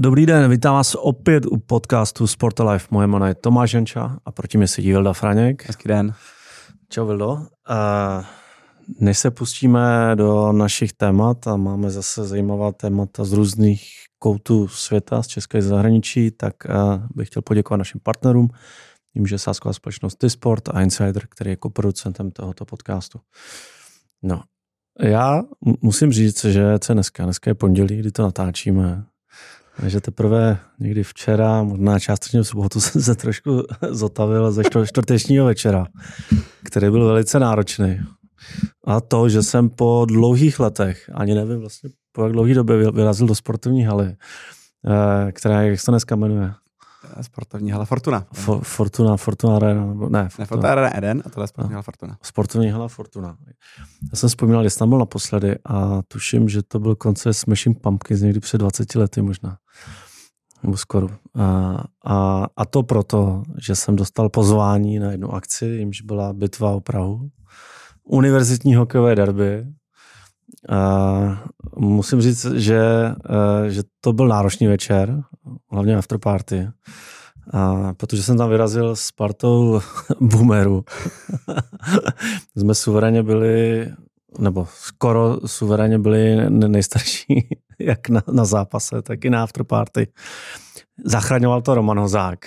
Dobrý den, vítám vás opět u podcastu Sport Life. Moje jméno je Tomáš Janča a proti mě sedí Vilda Franěk. Hezký den. Čau Vildo. Uh, než se pustíme do našich témat a máme zase zajímavá témata z různých koutů světa, z České zahraničí, tak uh, bych chtěl poděkovat našim partnerům, tím, že sásková společnost T-Sport a Insider, který je producentem tohoto podcastu. No, já musím říct, že co je dneska? Dneska je pondělí, kdy to natáčíme. Takže teprve někdy včera, možná částečně v sobotu jsem se trošku zotavil ze čtvrtečního večera, který byl velice náročný. A to, že jsem po dlouhých letech, ani nevím vlastně po jak dlouhé době vyrazil do sportovní haly, eh, která, jak se dneska jmenuje? Sportovní hala Fortuna. For, Fortuna, Fortuna Arena, nebo ne. Fortuna. Ne, Fortuna Arena Eden a tohle je sportovní hala Fortuna. Sportovní hala Fortuna. Já jsem vzpomínal, byl naposledy a tuším, že to byl konce Smashing Pumpkins někdy před 20 lety možná. Nebo skoro. A, a, a to proto, že jsem dostal pozvání na jednu akci, jimž byla bitva o Prahu. Univerzitní hokejové derby. A musím říct, že, že to byl náročný večer, hlavně afterparty. A protože jsem tam vyrazil s partou boomerů. jsme suverénně byli, nebo skoro suverénně byli nejstarší, jak na, na zápase, tak i na afterparty. Zachraňoval to Roman Hozák.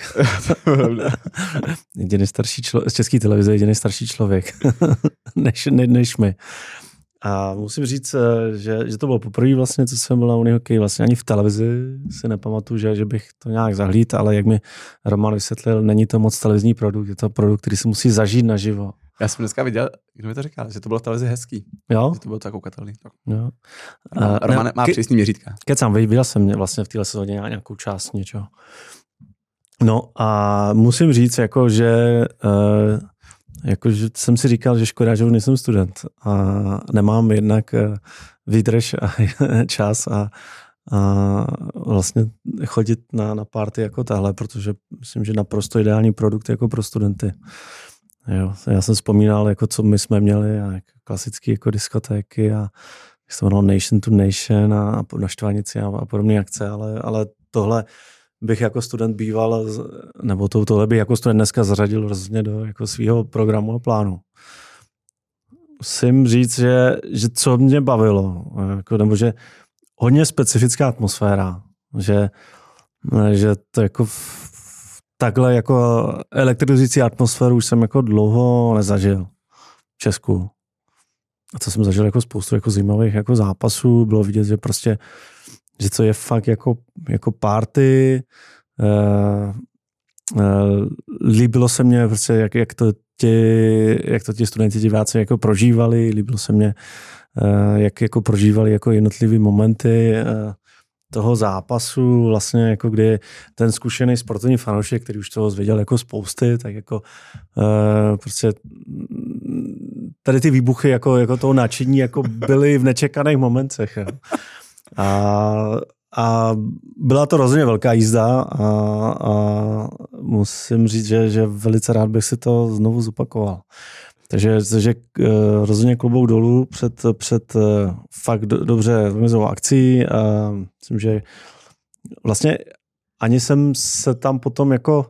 jediný starší člověk, z české televize jediný starší člověk, než, ne, než my. A musím říct, eh, že, že to bylo poprvé vlastně, co jsem byl na unihokej, vlastně ani v televizi si nepamatuju, že, že bych to nějak zahlíd, ale jak mi Roman vysvětlil, není to moc televizní produkt, je to produkt, který se musí zažít naživo. Já jsem dneska viděl, kdo mi to říkal, že to bylo v televizi hezký. Jo? Že to bylo tak koukatelný. Jo. Uh, Roman ne, má ke, přísný měřítka. Kecám, viděl jsem vlastně v téhle sezóně nějakou část něčeho. No a musím říct, jako, že uh, Jakože jsem si říkal, že škoda, že už nejsem student a nemám jednak eh, výdrž a čas a, a vlastně chodit na, na party jako tahle, protože myslím, že naprosto ideální produkt jako pro studenty. Jo, já jsem vzpomínal, jako co my jsme měli, a jako klasické jako diskotéky a jak se Nation to Nation a, a naštvanici a, a podobné akce, ale, ale tohle bych jako student býval, nebo to, tohle bych jako student dneska zařadil rozhodně do jako svého programu a plánu. Musím říct, že, že co mě bavilo, jako, nebo že hodně specifická atmosféra, že, že to jako takhle jako elektrizující atmosféru už jsem jako dlouho nezažil v Česku. A co jsem zažil jako spoustu jako zajímavých jako zápasů, bylo vidět, že prostě že to je fakt jako, jako party. Uh, uh, líbilo se mně prostě, jak, jak, to ti, jak to ti studenti diváci jako prožívali, líbilo se mně, uh, jak jako prožívali jako jednotlivé momenty uh, toho zápasu, vlastně jako kdy ten zkušený sportovní fanoušek, který už toho zvěděl jako spousty, tak jako prostě tady ty výbuchy jako, jako toho nadšení jako byly v nečekaných momentech. Jo. A, a byla to rozhodně velká jízda a, a musím říct, že, že velice rád bych si to znovu zopakoval. Takže, takže uh, rozhodně klubou dolů před, před uh, fakt do, dobře vymezovou akcí. A myslím, že vlastně ani jsem se tam potom jako,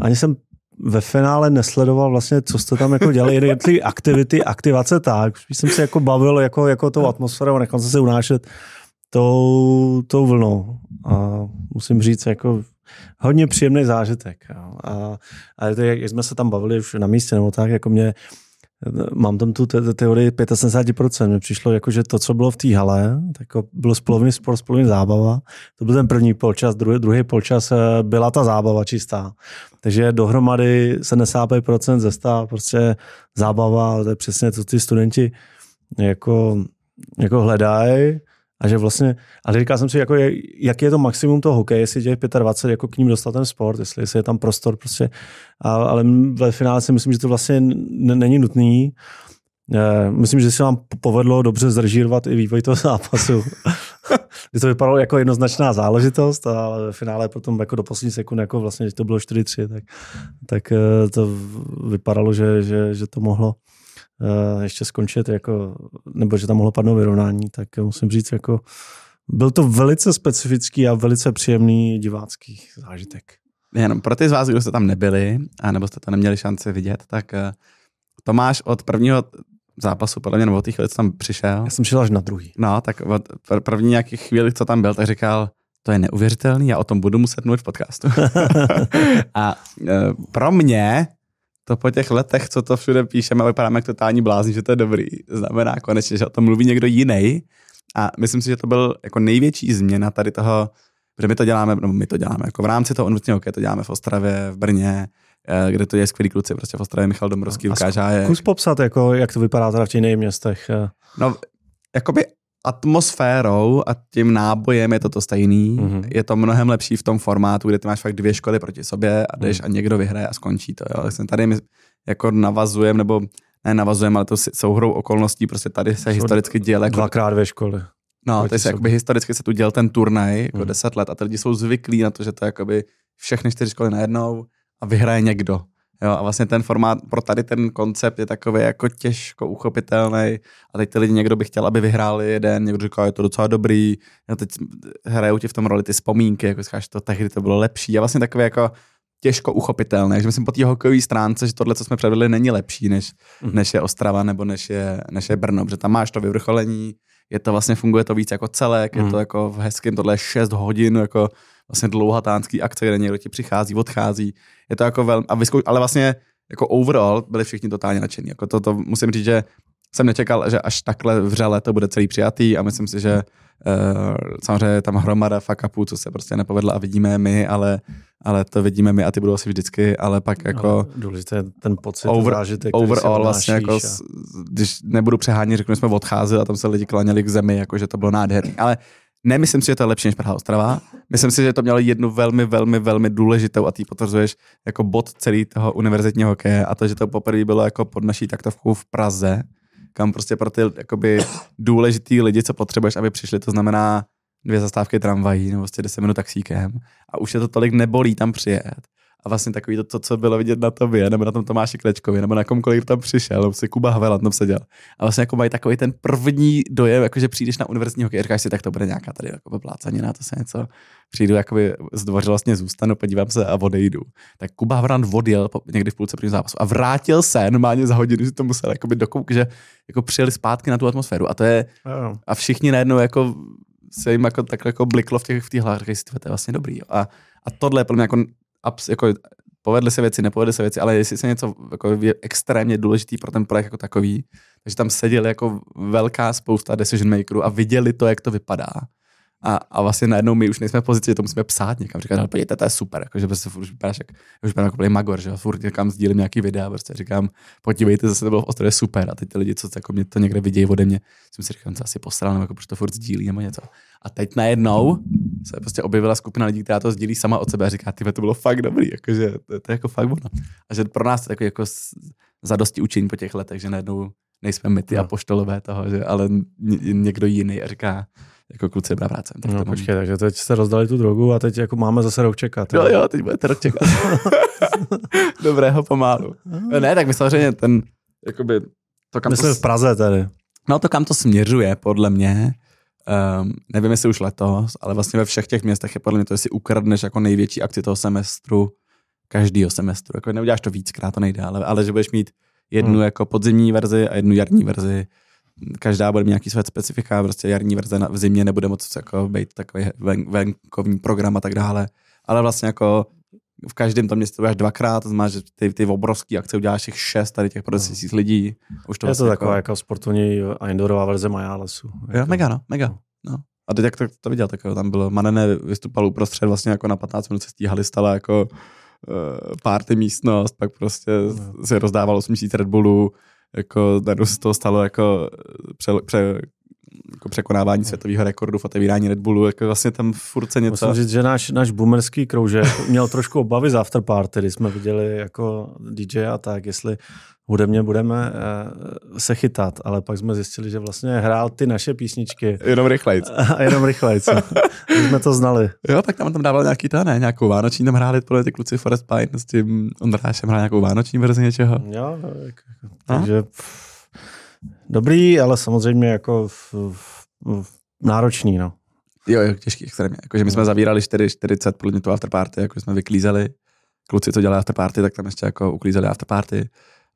ani jsem ve finále nesledoval vlastně, co jste tam jako dělali, jednotlivé aktivity, aktivace tak. Spíš jsem se jako bavil jako, jako tou atmosférou a nechal jsem se unášet tou, tou vlnou. A musím říct, jako hodně příjemný zážitek. A, a to, jak jsme se tam bavili už na místě, nebo tak, jako mě, mám tam tu te- teorii 75%. Mně přišlo, jako, že to, co bylo v té hale, tak jako bylo spolovný sport, spolovný zábava. To byl ten první polčas, druhý, druhý polčas eh, byla ta zábava čistá. Takže dohromady 75% ze 100 prostě zábava, to je přesně to, ty studenti jako, jako hledají a že vlastně, ale říkal jsem si, jako je, jak je to maximum toho hokeje, jestli těch 25, jako k ním dostat ten sport, jestli, jestli je tam prostor prostě, a, ale ve finále si myslím, že to vlastně není nutný. E, myslím, že se vám povedlo dobře zdržírovat i vývoj toho zápasu. Kdy to vypadalo jako jednoznačná záležitost, ale ve finále potom jako do poslední sekund, jako vlastně, že to bylo 4-3, tak, tak e, to vypadalo, že, že, že to mohlo ještě skončit, jako, nebo že tam mohlo padnout vyrovnání, tak musím říct, jako byl to velice specifický a velice příjemný divácký zážitek. Jenom pro ty z vás, kdo jste tam nebyli, a nebo jste to neměli šanci vidět, tak eh, Tomáš od prvního zápasu, podle mě, nebo od té chvíli, co tam přišel. Já jsem šel až na druhý. No, tak od první nějaký chvíli, co tam byl, tak říkal, to je neuvěřitelný, já o tom budu muset mluvit v podcastu. a e, pro mě to po těch letech, co to všude píšeme, vypadáme jak totální blázni, že to je dobrý. Znamená konečně, že o tom mluví někdo jiný. A myslím si, že to byl jako největší změna tady toho, že my to děláme, no my to děláme, jako v rámci toho univerzitního to děláme v Ostravě, v Brně, e, kde to je skvělý kluci, prostě v Ostravě Michal Domorovský, Lukáš Hájek. Kus popsat, jako, jak to vypadá teda v těch jiných městech. E. No, jakoby atmosférou a tím nábojem je to to stejný. Mm-hmm. Je to mnohem lepší v tom formátu, kde ty máš fakt dvě školy proti sobě a jdeš mm. a někdo vyhraje a skončí to. Jo. Jsem tady my jako navazujeme, nebo ne navazujeme, ale to souhrou okolností, prostě tady se Jsou historicky děje. Jako... Dvakrát dvě školy. No, to se jakoby historicky se tu děl ten turnaj, jako mm. deset let a ty lidi jsou zvyklí na to, že to je jakoby všechny čtyři školy najednou a vyhraje někdo. Jo, a vlastně ten formát pro tady ten koncept je takový jako těžko uchopitelný. A teď ty lidi někdo by chtěl, aby vyhráli jeden, někdo říká, je to docela dobrý. A teď hrajou ti v tom roli ty vzpomínky, jako říkáš, to tehdy to bylo lepší. A vlastně takový jako těžko uchopitelné. Takže myslím po té hokejové stránce, že tohle, co jsme předvedli, není lepší, než, mm. než je Ostrava nebo než je, než je Brno, protože tam máš to vyvrcholení, je to vlastně, funguje to víc jako celek, mm. je to mhm. jako v hezkém, tohle je 6 hodin, jako vlastně dlouhatánský akce, kde někdo ti přichází, odchází. Je to jako velmi, a vyzkou, ale vlastně jako overall byli všichni totálně nadšení. Jako to, to musím říct, že jsem nečekal, že až takhle vřele to bude celý přijatý a myslím si, že uh, samozřejmě tam hromada fuck upů, co se prostě nepovedlo a vidíme my, ale, ale to vidíme my a ty budou asi vždycky, ale pak jako... Ale důležité je ten pocit, over, zážitek, overall vlastně jako, a... když nebudu přehánět, řeknu, že jsme odcházeli a tam se lidi klaněli k zemi, jako že to bylo nádherný, ale Nemyslím si, že to je lepší než Praha Ostrava. Myslím si, že to mělo jednu velmi, velmi, velmi důležitou a ty potvrzuješ jako bod celý toho univerzitního hokeje a to, že to poprvé bylo jako pod naší taktovkou v Praze, kam prostě pro ty jakoby důležitý lidi, co potřebuješ, aby přišli, to znamená dvě zastávky tramvají nebo prostě 10 minut taxíkem. A už je to tolik nebolí tam přijet a vlastně takový to, to, co bylo vidět na tobě, nebo na tom Tomáši Klečkovi, nebo na komkoliv tam přišel, nebo si Kuba Havela tam seděl. A vlastně jako mají takový ten první dojem, jako že přijdeš na univerzitní hokej, říkáš si, tak to bude nějaká tady jako na to se něco. Přijdu, jakoby zdvořilostně zůstanu, podívám se a odejdu. Tak Kuba Havran odjel někdy v půlce prvního zápasu a vrátil se normálně za hodinu, že to musel jakoby dokouk, že jako přijeli zpátky na tu atmosféru. A to je, a všichni najednou jako se jim jako takhle jako bliklo v těch v těch hlavách, říkají si, to je vlastně dobrý. Jo. A, a tohle je pro mě jako abs, jako povedly se věci, nepovedly se věci, ale jestli se něco jako je extrémně důležitý pro ten projekt jako takový, takže tam seděli jako velká spousta decision makerů a viděli to, jak to vypadá. A, a vlastně najednou my už nejsme v pozici, že to musíme psát někam. Říkat, no, podívejte, to je super, jako, že prostě furt vypadáš, jak, už vypadá jako magor, že furt někam sdílím nějaký videa, prostě říkám, podívejte, zase to bylo v Ostrově super. A teď ty lidi, co jako mě to někde vidějí ode mě, jsem si říkal, co asi posral, nebo jako, proč to furt sdílí nebo něco. A teď najednou se prostě objevila skupina lidí, která to sdílí sama od sebe a říká, ty to bylo fakt dobrý, jakože to, to, je jako fakt ono. A že pro nás to je takový jako zadosti učení po těch letech, že najednou nejsme my ty no. apoštolové toho, že, ale někdo jiný a říká, jako kluci dobrá práce. Tak no, počkej, takže teď jste rozdali tu drogu a teď jako máme zase rok čekat. Jo, jo, teď budete rok čekat. Dobrého pomálu. ne, tak my samozřejmě ten, jakoby, to kam Myslím to, v Praze tady. No to, kam to směřuje, podle mě, um, nevím, jestli už letos, ale vlastně ve všech těch městech je podle mě to, jestli ukradneš jako největší akci toho semestru, každýho semestru. Jako neuděláš to víckrát, to nejde, ale, ale že budeš mít jednu hmm. jako podzimní verzi a jednu jarní verzi každá bude mít nějaký své specifika, prostě jarní verze v zimě nebude moc jako být takový ven, venkovní program a tak dále, ale vlastně jako v každém tom městě až dvakrát, to znamená, že ty, ty obrovské akce uděláš těch šest tady těch pro tisíc lidí. Už to je vlastně to taková jako, jako sportovní a indoorová verze Majálesu. Jo, jako... mega, no, mega. No. A teď jak to, to viděl, tak tam bylo, Manene vystupal uprostřed vlastně jako na 15 minut se stíhali, stala jako uh, party místnost, pak prostě no. se rozdávalo 8 Red Bullů, jako najednou se toho stalo jako, pře, pře, jako překonávání světového rekordu v otevírání Red Bullu, jako vlastně tam furt se něco... Musím říct, že náš, náš boomerský kroužek měl trošku obavy z afterparty, kdy jsme viděli jako DJ a tak, jestli hudebně budeme uh, se chytat, ale pak jsme zjistili, že vlastně hrál ty naše písničky. Jenom rychlejc. A jenom rychlejc. My jsme to znali. Jo, tak tam tam dával nějaký ta, ne, nějakou vánoční, tam hráli podle ty kluci Forest Pine s tím Ondrášem hrál nějakou vánoční verzi něčeho. Jo, jako, takže pff, dobrý, ale samozřejmě jako v, v, v, náročný, no. Jo, jo, těžký, extrémně. Jakože my jsme zavírali 4, 40 podle mě tu afterparty, jako jsme vyklízeli. Kluci, co dělali afterparty, tak tam ještě jako uklízeli afterparty.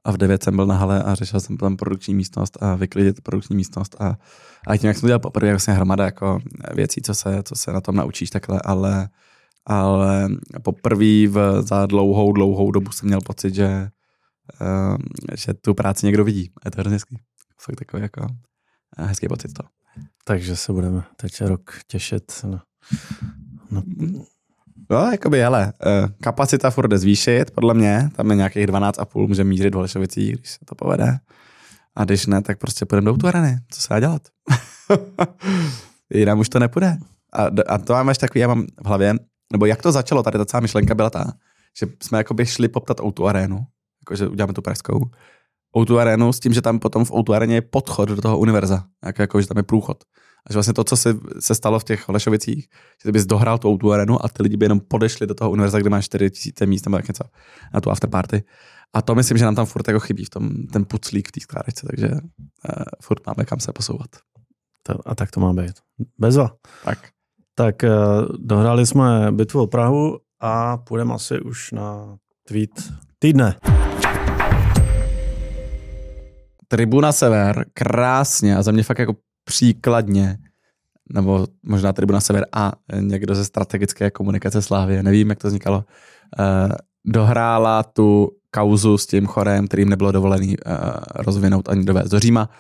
A v 9 jsem byl na hale a řešil jsem tam produkční místnost a vyklidit produkční místnost. A, a tím, jak jsem to dělal poprvé, vlastně hromada jako věcí, co se, co se na tom naučíš takhle, ale, ale poprvé v, za dlouhou, dlouhou dobu jsem měl pocit, že, uh, že tu práci někdo vidí. A je to hrozně hezký. Fakt takový jako hezký pocit to. Takže se budeme teď rok těšit na, na... No, jakoby, hele, eh, kapacita furt jde zvýšit, podle mě, tam je nějakých 12,5, může mířit v Holešovicích, když se to povede. A když ne, tak prostě půjdeme do autoareny. Co se dá dělat? Jinam už to nepůjde. A, a to mám ještě takový, já mám v hlavě, nebo jak to začalo, tady ta celá myšlenka byla ta, že jsme jakoby šli poptat autoarénu, jakože uděláme tu pražskou, o arénu s tím, že tam potom v o aréně je podchod do toho univerza, jako, jako že tam je průchod. A že vlastně to, co se, se stalo v těch Holešovicích, že ty bys dohrál tu o arénu a ty lidi by jenom podešli do toho univerza, kde máš 4000 míst nebo něco na tu afterparty. A to myslím, že nám tam furt jako chybí v tom, ten puclík v té skládačce, takže uh, furt máme kam se posouvat. To, a tak to má být. Bezva. Tak. Tak uh, dohráli jsme bitvu o Prahu a půjdeme asi už na tweet týdne. Tribuna Sever krásně a za mě fakt jako příkladně, nebo možná Tribuna Sever a někdo ze strategické komunikace Slávy, nevím, jak to vznikalo, uh, dohrála tu kauzu s tím chorem, kterým nebylo dovolený uh, rozvinout ani dovést do Říma.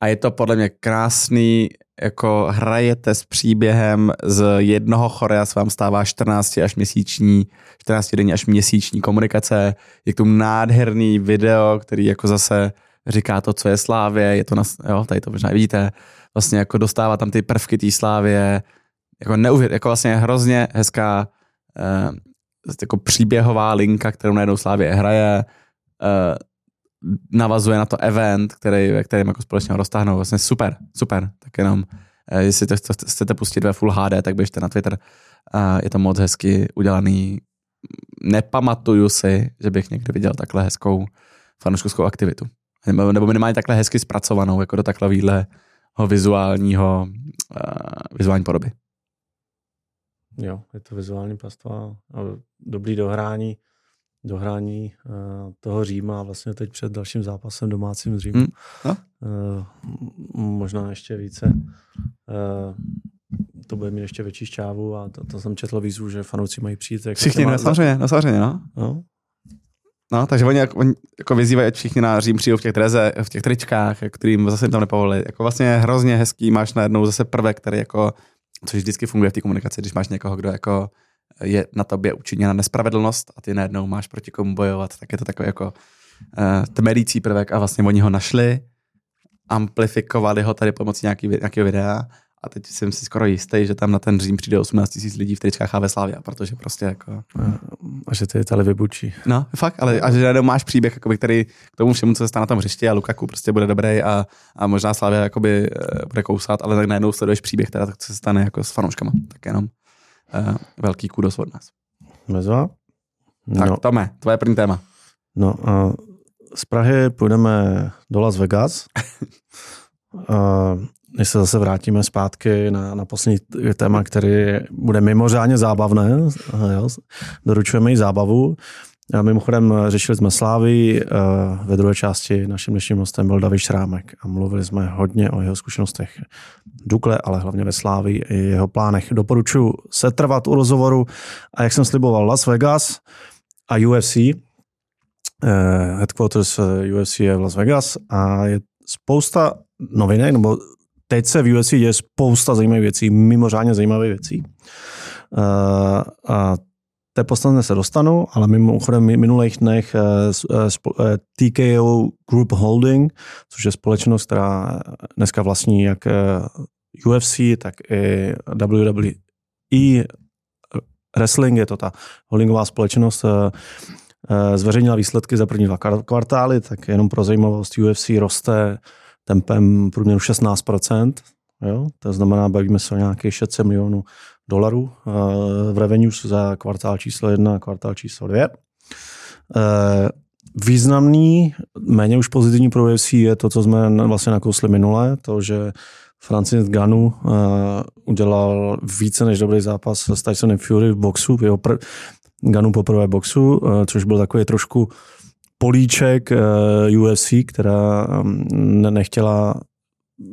A je to podle mě krásný, jako hrajete s příběhem z jednoho chorea se vám stává 14 až měsíční, 14 denní až měsíční komunikace. Je tu nádherný video, který jako zase říká to, co je Slávě, je to na, jo, tady to možná vidíte, vlastně jako dostává tam ty prvky té Slávě, jako neuvěř, jako vlastně hrozně hezká eh, jako příběhová linka, kterou najednou Slávě hraje, eh, navazuje na to event, který, ve kterém jako společně roztáhnou. Vlastně super, super. Tak jenom, eh, jestli to chcete pustit ve Full HD, tak běžte na Twitter. Eh, je to moc hezky udělaný. Nepamatuju si, že bych někdy viděl takhle hezkou fanouškovskou aktivitu nebo, nebo minimálně takhle hezky zpracovanou, jako do takového vizuálního, uh, vizuální podoby. Jo, je to vizuální pastva a dobrý dohrání, dohrání uh, toho Říma vlastně teď před dalším zápasem domácím s Římem. Hmm. No? Uh, možná ještě více. Uh, to bude mít ještě větší šťávu a to, to jsem četl výzvu, že fanouci mají přijít. Jako Všichni, no, samozřejmě, no, samozřejmě, no. no. No, takže oni jako, oni jako vyzývají všichni na Řím přijdou v těch, dreze, v těch tričkách, kterým zase tam nepovolili. Jako vlastně hrozně hezký, máš najednou zase prvek, který jako, což vždycky funguje v té komunikaci, když máš někoho, kdo jako je na tobě učiněna nespravedlnost a ty najednou máš proti komu bojovat, tak je to takový jako uh, tmelící prvek a vlastně oni ho našli, amplifikovali ho tady pomocí nějaký, nějakého videa a teď jsem si skoro jistý, že tam na ten Řím přijde 18 000 lidí v tričkách HV Slavia, protože prostě jako... A že ty Itali vybučí. No, fakt, ale a že máš příběh, jakoby, který k tomu všemu, co se stane na tom hřišti a Lukaku prostě bude dobrý a, a možná Slavia jakoby, eh, bude kousat, ale tak najednou sleduješ příběh, teda, co se stane jako s fanouškama. Tak jenom uh, velký kudos od nás. Mezva? No. Tak Tome, tvoje první téma. No, uh, z Prahy půjdeme do Las Vegas. uh, než se zase vrátíme zpátky na, na poslední téma, který bude mimořádně zábavné, jo, doručujeme i zábavu. A mimochodem řešili jsme Slávy, ve druhé části naším dnešním hostem byl David Šrámek a mluvili jsme hodně o jeho zkušenostech Dukle, ale hlavně ve Slávy i jeho plánech. Doporučuji se trvat u rozhovoru a jak jsem sliboval Las Vegas a UFC, eh, headquarters UFC je v Las Vegas a je spousta novinek, nebo teď se v UFC děje spousta zajímavých věcí, mimořádně zajímavých věcí. Uh, a té podstatné se dostanu, ale mimochodem minulých dnech uh, uh, TKO Group Holding, což je společnost, která dneska vlastní jak UFC, tak i WWE Wrestling, je to ta holdingová společnost, zveřejnila výsledky za první dva kvartály, tak jenom pro zajímavost UFC roste tempem průměru 16%. Jo? To znamená, bavíme se o nějakých 600 milionů dolarů eh, v revenue za kvartál číslo 1 a kvartál číslo 2. Eh, významný, méně už pozitivní pro UFC je to, co jsme vlastně nakousli minule, to, že Francis Ganu uh, udělal více než dobrý zápas s Tysonem Fury v boxu, jeho pr- Ganu poprvé boxu, uh, což byl takový trošku políček uh, UFC, která um, nechtěla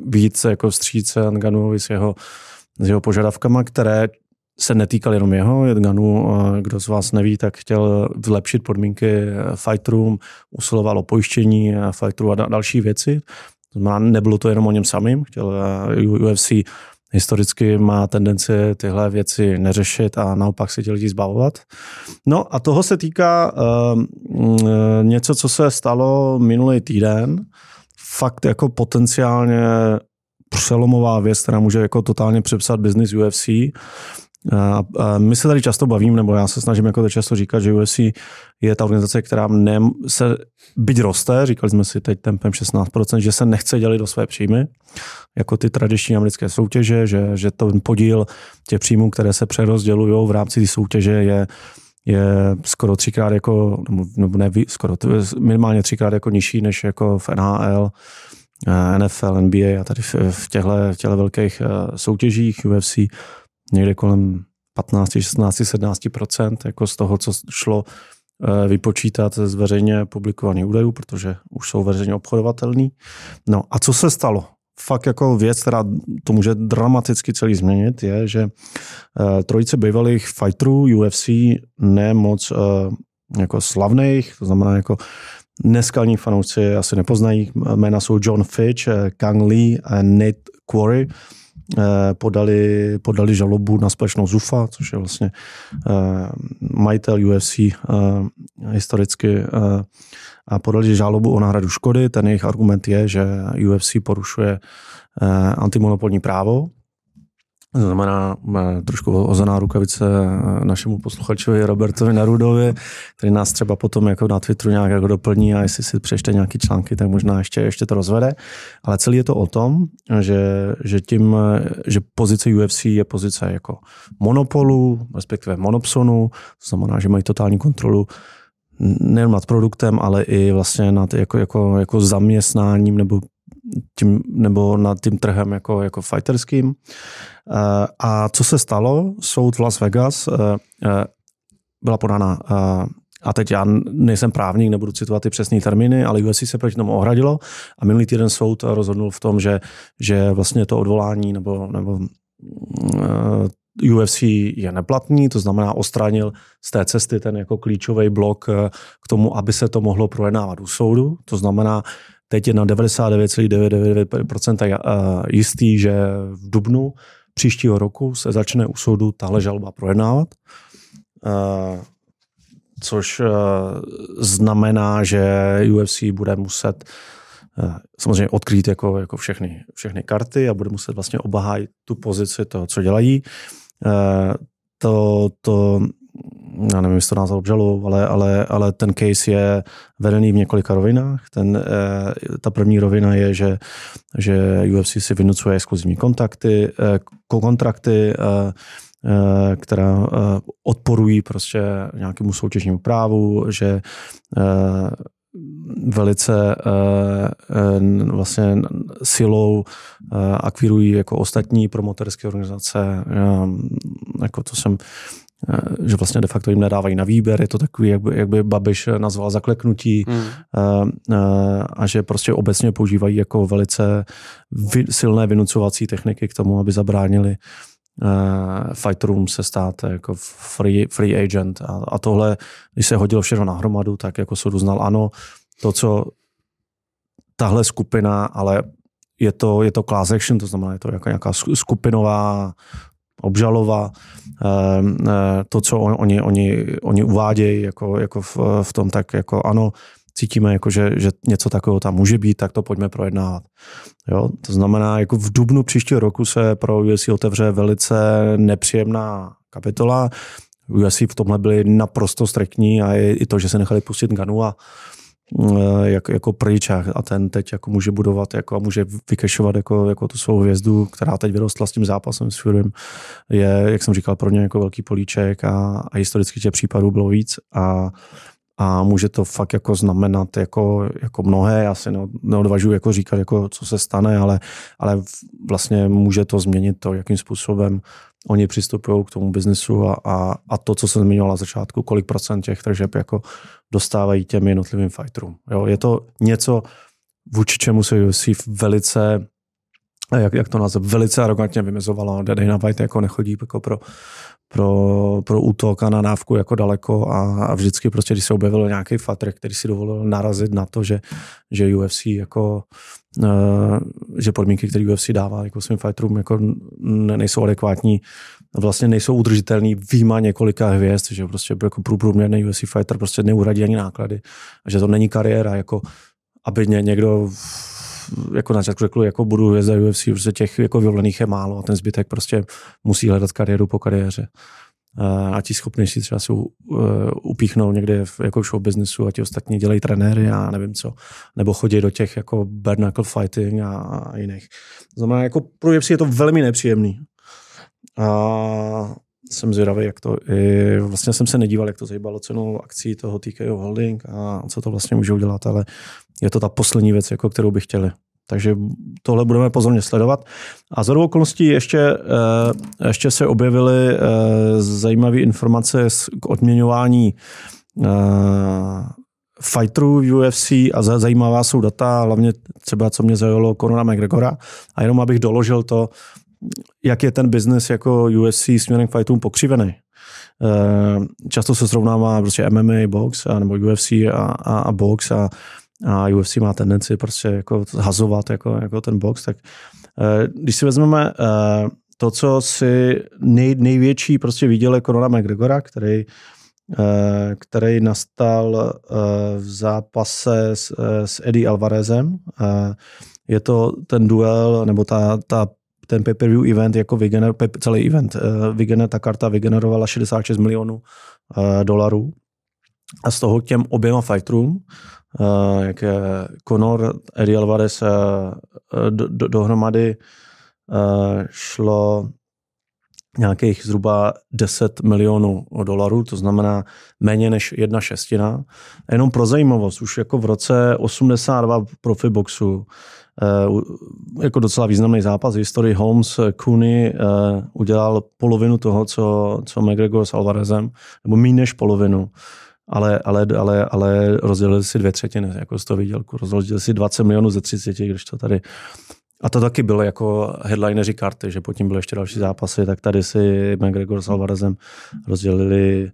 víc jako vstříce Ganuovi s jeho, s jeho požadavkama, které se netýkal jenom jeho, Ganu, kdo z vás neví, tak chtěl vylepšit podmínky fighterům, usiloval o pojištění fighterů a další věci. To znamená, nebylo to jenom o něm samým, chtěl UFC historicky má tendenci tyhle věci neřešit a naopak se ti lidi zbavovat. No a toho se týká uh, něco, co se stalo minulý týden. Fakt jako potenciálně přelomová věc, která může jako totálně přepsat business UFC. A, a my se tady často bavím, nebo já se snažím jako to často říkat, že UFC je ta organizace, která ne, se byť roste, říkali jsme si teď tempem 16%, že se nechce dělit do své příjmy, jako ty tradiční americké soutěže, že, že ten podíl těch příjmů, které se přerozdělují v rámci té soutěže je je skoro třikrát jako, nebo ne, skoro, minimálně třikrát jako nižší než jako v NHL, eh, NFL, NBA a tady v, v těchto, velkých eh, soutěžích UFC někde kolem 15, 16, 17% jako z toho, co šlo eh, vypočítat z veřejně publikovaných údajů, protože už jsou veřejně obchodovatelný. No a co se stalo? Fakt jako věc, která to může dramaticky celý změnit, je, že eh, trojice bývalých fighterů UFC ne moc eh, jako slavných, to znamená jako neskalní fanoušci asi nepoznají. Jména jsou John Fitch, Kang Lee a Nate Quarry podali, podali žalobu na společnost ZUFA, což je vlastně eh, majitel UFC eh, historicky a podali žalobu o náhradu škody. Ten jejich argument je, že UFC porušuje antimonopolní právo, to znamená trošku ozená rukavice našemu posluchačovi Robertovi Narudovi, který nás třeba potom jako na Twitteru nějak jako doplní a jestli si přečte nějaký články, tak možná ještě, ještě to rozvede. Ale celý je to o tom, že, že tím, že pozice UFC je pozice jako monopolu, respektive monopsonu, to znamená, že mají totální kontrolu nejen nad produktem, ale i vlastně nad jako, jako, jako zaměstnáním nebo tím, nebo nad tím trhem jako, jako fighterským. Eh, a co se stalo? Soud v Las Vegas eh, eh, byla podána a teď já nejsem právník, nebudu citovat ty přesné termíny, ale UFC se proti tomu ohradilo a minulý týden soud rozhodnul v tom, že, že vlastně to odvolání nebo, nebo UFC je neplatný, to znamená ostranil z té cesty ten jako klíčový blok k tomu, aby se to mohlo projednávat u soudu. To znamená, teď je na 99,99% jistý, že v dubnu příštího roku se začne u soudu tahle žalba projednávat, což znamená, že UFC bude muset samozřejmě odkrýt jako, jako všechny, všechny karty a bude muset vlastně obhájit tu pozici toho, co dělají. To, to já nevím, jestli to nás obžalu, ale, ale, ale ten case je vedený v několika rovinách. Ten, eh, ta první rovina je, že, že UFC si vynucuje exkluzivní kontakty, eh, kontrakty, eh, která odporují prostě nějakému soutěžnímu právu, že velice vlastně silou akvirují jako ostatní promoterské organizace, jako to jsem že vlastně de facto jim nedávají na výběr, je to takový, jak by, jak by Babiš nazval zakleknutí hmm. Eh, eh, a že prostě obecně používají jako velice silné vynucovací techniky k tomu, aby zabránili fighterům se stát jako free, free agent a, a tohle, když se hodilo všechno na hromadu, tak jako soud uznal ano, to, co tahle skupina, ale je to, je to class action, to znamená, je to jako nějaká skupinová obžalova, ehm, eh, to, co oni, oni, oni uvádějí jako, jako v, v tom, tak jako ano, cítíme, jako že, že něco takového tam může být, tak to pojďme projednávat. Jo? To znamená, jako v dubnu příštího roku se pro UFC otevře velice nepříjemná kapitola. UFC v tomhle byli naprosto striktní a i to, že se nechali pustit Ganu a Eh, jako, jako pryč a ten teď jako může budovat jako a může vykešovat jako, jako tu svou hvězdu, která teď vyrostla s tím zápasem s Furym, je, jak jsem říkal, pro ně jako velký políček a, a historicky těch případů bylo víc a, a může to fakt jako znamenat jako, jako mnohé, já si neodvažuji jako říkat, jako co se stane, ale, ale vlastně může to změnit to, jakým způsobem oni přistupují k tomu biznesu a, a, a to, co jsem zmiňoval na začátku, kolik procent těch tržeb jako dostávají těm jednotlivým fighterům. Jo, je to něco, vůči čemu se UFC velice jak, jak to nazvat, velice arrogantně vymezovalo. Dana White jako nechodí jako pro, pro, pro útok a na návku jako daleko a, a vždycky prostě, když se objevil nějaký fatr, který si dovolil narazit na to, že, že UFC jako uh, že podmínky, které UFC dává jako svým fighterům jako nejsou adekvátní, vlastně nejsou udržitelný výjima několika hvězd, že prostě jako průměrný UFC fighter prostě neuhradí ani náklady že to není kariéra, jako aby někdo jako na začátku řekl, jako budu hvězda UFC, protože těch jako vyvolených je málo a ten zbytek prostě musí hledat kariéru po kariéře. A ti schopnější třeba si upíchnou někde v, jako show businessu a ti ostatní dělají trenéry a nevím co. Nebo chodí do těch jako bare knuckle fighting a, a jiných. To znamená, jako pro UFC je to velmi nepříjemný. A jsem zvědavý, jak to i, vlastně jsem se nedíval, jak to zajíbalo cenou akcí toho TKO Holding a co to vlastně může udělat, ale je to ta poslední věc, jako kterou bych chtěli. Takže tohle budeme pozorně sledovat. A z okolností ještě, eh, ještě se objevily eh, zajímavé informace k odměňování eh, fighterů UFC a zajímavá jsou data, hlavně třeba, co mě zaujalo Conora McGregora. A jenom abych doložil to, jak je ten biznes jako UFC směrem k fightům pokřivený. Často se srovnává prostě MMA, box, nebo UFC a, a, a box a a UFC má tendenci prostě jako hazovat jako, jako ten box, tak eh, když si vezmeme eh, to, co si nej, největší prostě viděl je Conora McGregora, který, eh, který nastal v zápase s, s Eddie Alvarezem. Je to ten duel, nebo ta, ta ten pay-per-view event, jako vygener, celý event, vygener, ta karta vygenerovala 66 milionů dolarů. A z toho těm oběma fighterům Eh, jak je Conor, Eddie Alvarez eh, do, do, dohromady eh, šlo nějakých zhruba 10 milionů dolarů, to znamená méně než jedna šestina. Jenom pro zajímavost, už jako v roce 82 profi boxu, jako docela významný zápas v historii Holmes Cooney udělal polovinu toho, co, co McGregor s Alvarezem, nebo méně než polovinu ale, ale, ale, ale rozdělili si dvě třetiny, jako z toho výdělku. Rozdělili si 20 milionů ze 30, když to tady a to taky bylo jako headlineři karty, že potom byly ještě další zápasy, tak tady si McGregor s Alvarezem rozdělili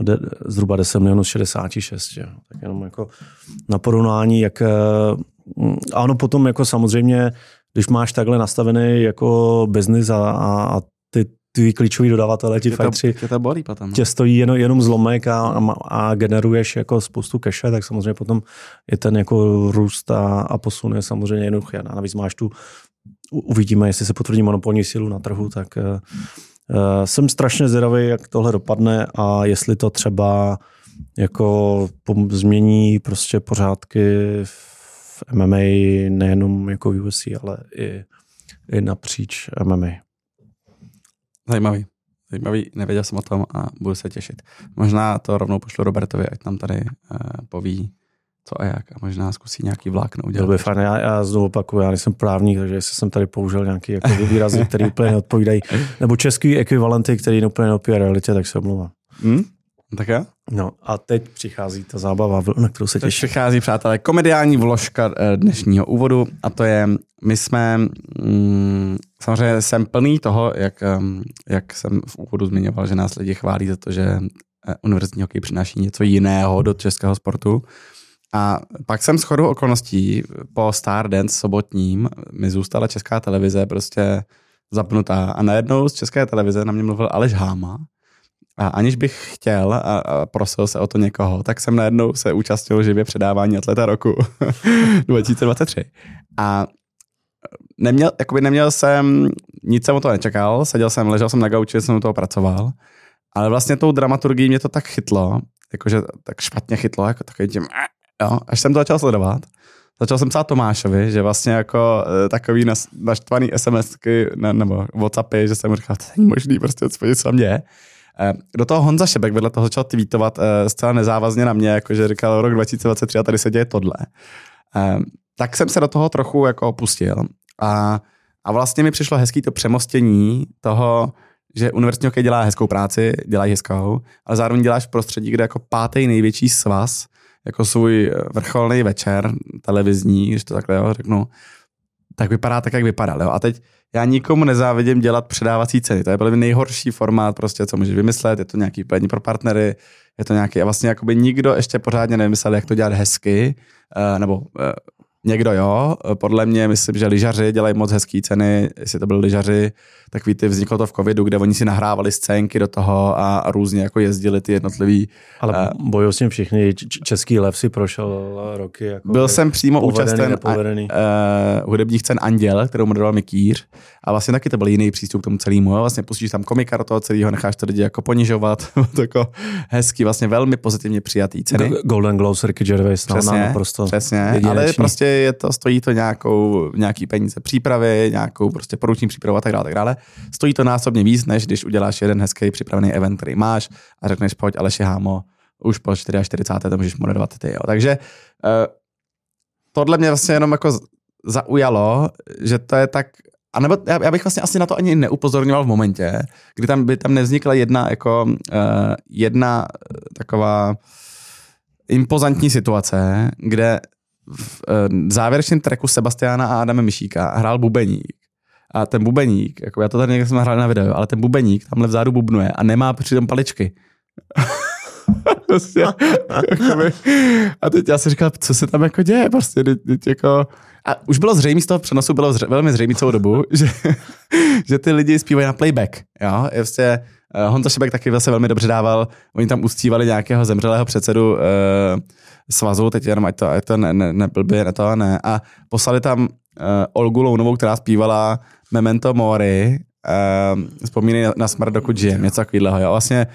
de, zhruba 10 milionů z 66. Jo. Tak jenom jako na porovnání, jak a ono potom jako samozřejmě, když máš takhle nastavený jako biznis a, a, a ty ty klíčoví dodavatelé, ti fajtři, tě to bolí potom. No. tě stojí jenom, jenom zlomek a, a, a, generuješ jako spoustu keše, tak samozřejmě potom je ten jako růst a, a posun je samozřejmě jednoduchý. A navíc máš tu, uvidíme, jestli se potvrdí monopolní sílu na trhu, tak uh, jsem strašně zvědavý, jak tohle dopadne a jestli to třeba jako změní prostě pořádky v MMA nejenom jako v UFC, ale i, i napříč MMA. Zajímavý. Zajímavý, nevěděl jsem o tom a budu se těšit. Možná to rovnou pošlu Robertovi, ať nám tady uh, poví, co a jak a možná zkusí nějaký vlákno udělat. To by fajn. Já, já znovu opakuju, já nejsem právník, takže jestli jsem tady použil nějaký jako výrazy, které úplně neodpovídají, nebo český ekvivalenty, které úplně neodpovídají realitě, tak se omlouvám. Hmm? Tak jo? No a teď přichází ta zábava, na kterou se těším. Teď přichází, přátelé, komediální vložka eh, dnešního úvodu a to je, my jsme, mm, samozřejmě jsem plný toho, jak, jak jsem v úvodu zmiňoval, že nás lidi chválí za to, že eh, univerzitní hokej přináší něco jiného do českého sportu. A pak jsem s chodou okolností po Star Dance sobotním mi zůstala česká televize prostě zapnutá a najednou z české televize na mě mluvil Aleš Háma, a aniž bych chtěl a, prosil se o to někoho, tak jsem najednou se účastnil živě předávání atleta roku 2023. A neměl, jakoby neměl jsem, nic jsem o to nečekal, seděl jsem, ležel jsem na gauči, jsem u toho pracoval, ale vlastně tou dramaturgií mě to tak chytlo, jakože tak špatně chytlo, jako takový tím, jo, až jsem to začal sledovat, začal jsem psát Tomášovi, že vlastně jako e, takový naštvaný SMSky ne, nebo Whatsappy, že jsem říkal, to není možný, prostě co se děje. Eh, do toho Honza Šebek vedle toho začal tweetovat eh, zcela nezávazně na mě, jakože říkal rok 2023 a tady se děje tohle. Eh, tak jsem se do toho trochu jako opustil a, a vlastně mi přišlo hezký to přemostění toho, že univerzitní hokej dělá hezkou práci, dělá hezkou, ale zároveň děláš v prostředí, kde jako pátý největší svaz, jako svůj vrcholný večer televizní, když to takhle jo, řeknu, tak vypadá tak, jak vypadá. Jo? A teď já nikomu nezávidím dělat předávací ceny. To je byl nejhorší formát, prostě, co můžeš vymyslet. Je to nějaký plení pro partnery, je to nějaký, a vlastně jakoby nikdo ještě pořádně nevymyslel, jak to dělat hezky, uh, nebo uh, Někdo jo, podle mě myslím, že lyžaři dělají moc hezký ceny, jestli to byli lyžaři, takový ty vzniklo to v covidu, kde oni si nahrávali scénky do toho a, a různě jako jezdili ty jednotlivý. Ale uh, bojují s tím všichni, český lev si prošel roky. Jako byl jsem přímo účasten uh, hudebních cen Anděl, kterou moderoval Mikýř a vlastně taky to byl jiný přístup k tomu celému. Vlastně pustíš tam komika do toho celého, necháš to lidi jako ponižovat, to jako hezký, vlastně velmi pozitivně přijatý ceny. Golden Globes, Ricky Gervais, no, přesně, prostě přesně, ale prostě je to, stojí to nějakou, nějaký peníze přípravy, nějakou prostě poruční přípravu a tak dále, tak dále. Stojí to násobně víc, než když uděláš jeden hezký připravený event, který máš a řekneš, pojď Aleši Hámo, už po 44. to můžeš moderovat ty. Jo. Takže uh, tohle mě vlastně jenom jako zaujalo, že to je tak a nebo já, já bych vlastně asi na to ani neupozorňoval v momentě, kdy tam by tam nevznikla jedna jako uh, jedna taková impozantní situace, kde v uh, závěrečném treku Sebastiana a Adama Mišíka hrál bubeník. A ten bubeník, jako já to tady někde jsem hrál na video, ale ten bubeník tamhle vzadu bubnuje a nemá přitom paličky. prostě, jakoby, a teď já si říkal, co se tam jako děje, prostě, teď, teď jako, a už bylo zřejmé z toho přenosu, bylo zře, velmi zřejmé celou dobu, že, že ty lidi zpívají na playback, jo, je prostě, uh, Honza Šebek taky vlastně velmi dobře dával, oni tam ustívali nějakého zemřelého předsedu uh, svazu, teď jenom ať to, ať to ne, ne, ne, blbě, ne to, ne, a poslali tam uh, Olgu Lounovou, která zpívala Memento Mori, uh, vzpomínej na, na smrt, dokud žijem, něco takového, jo, vlastně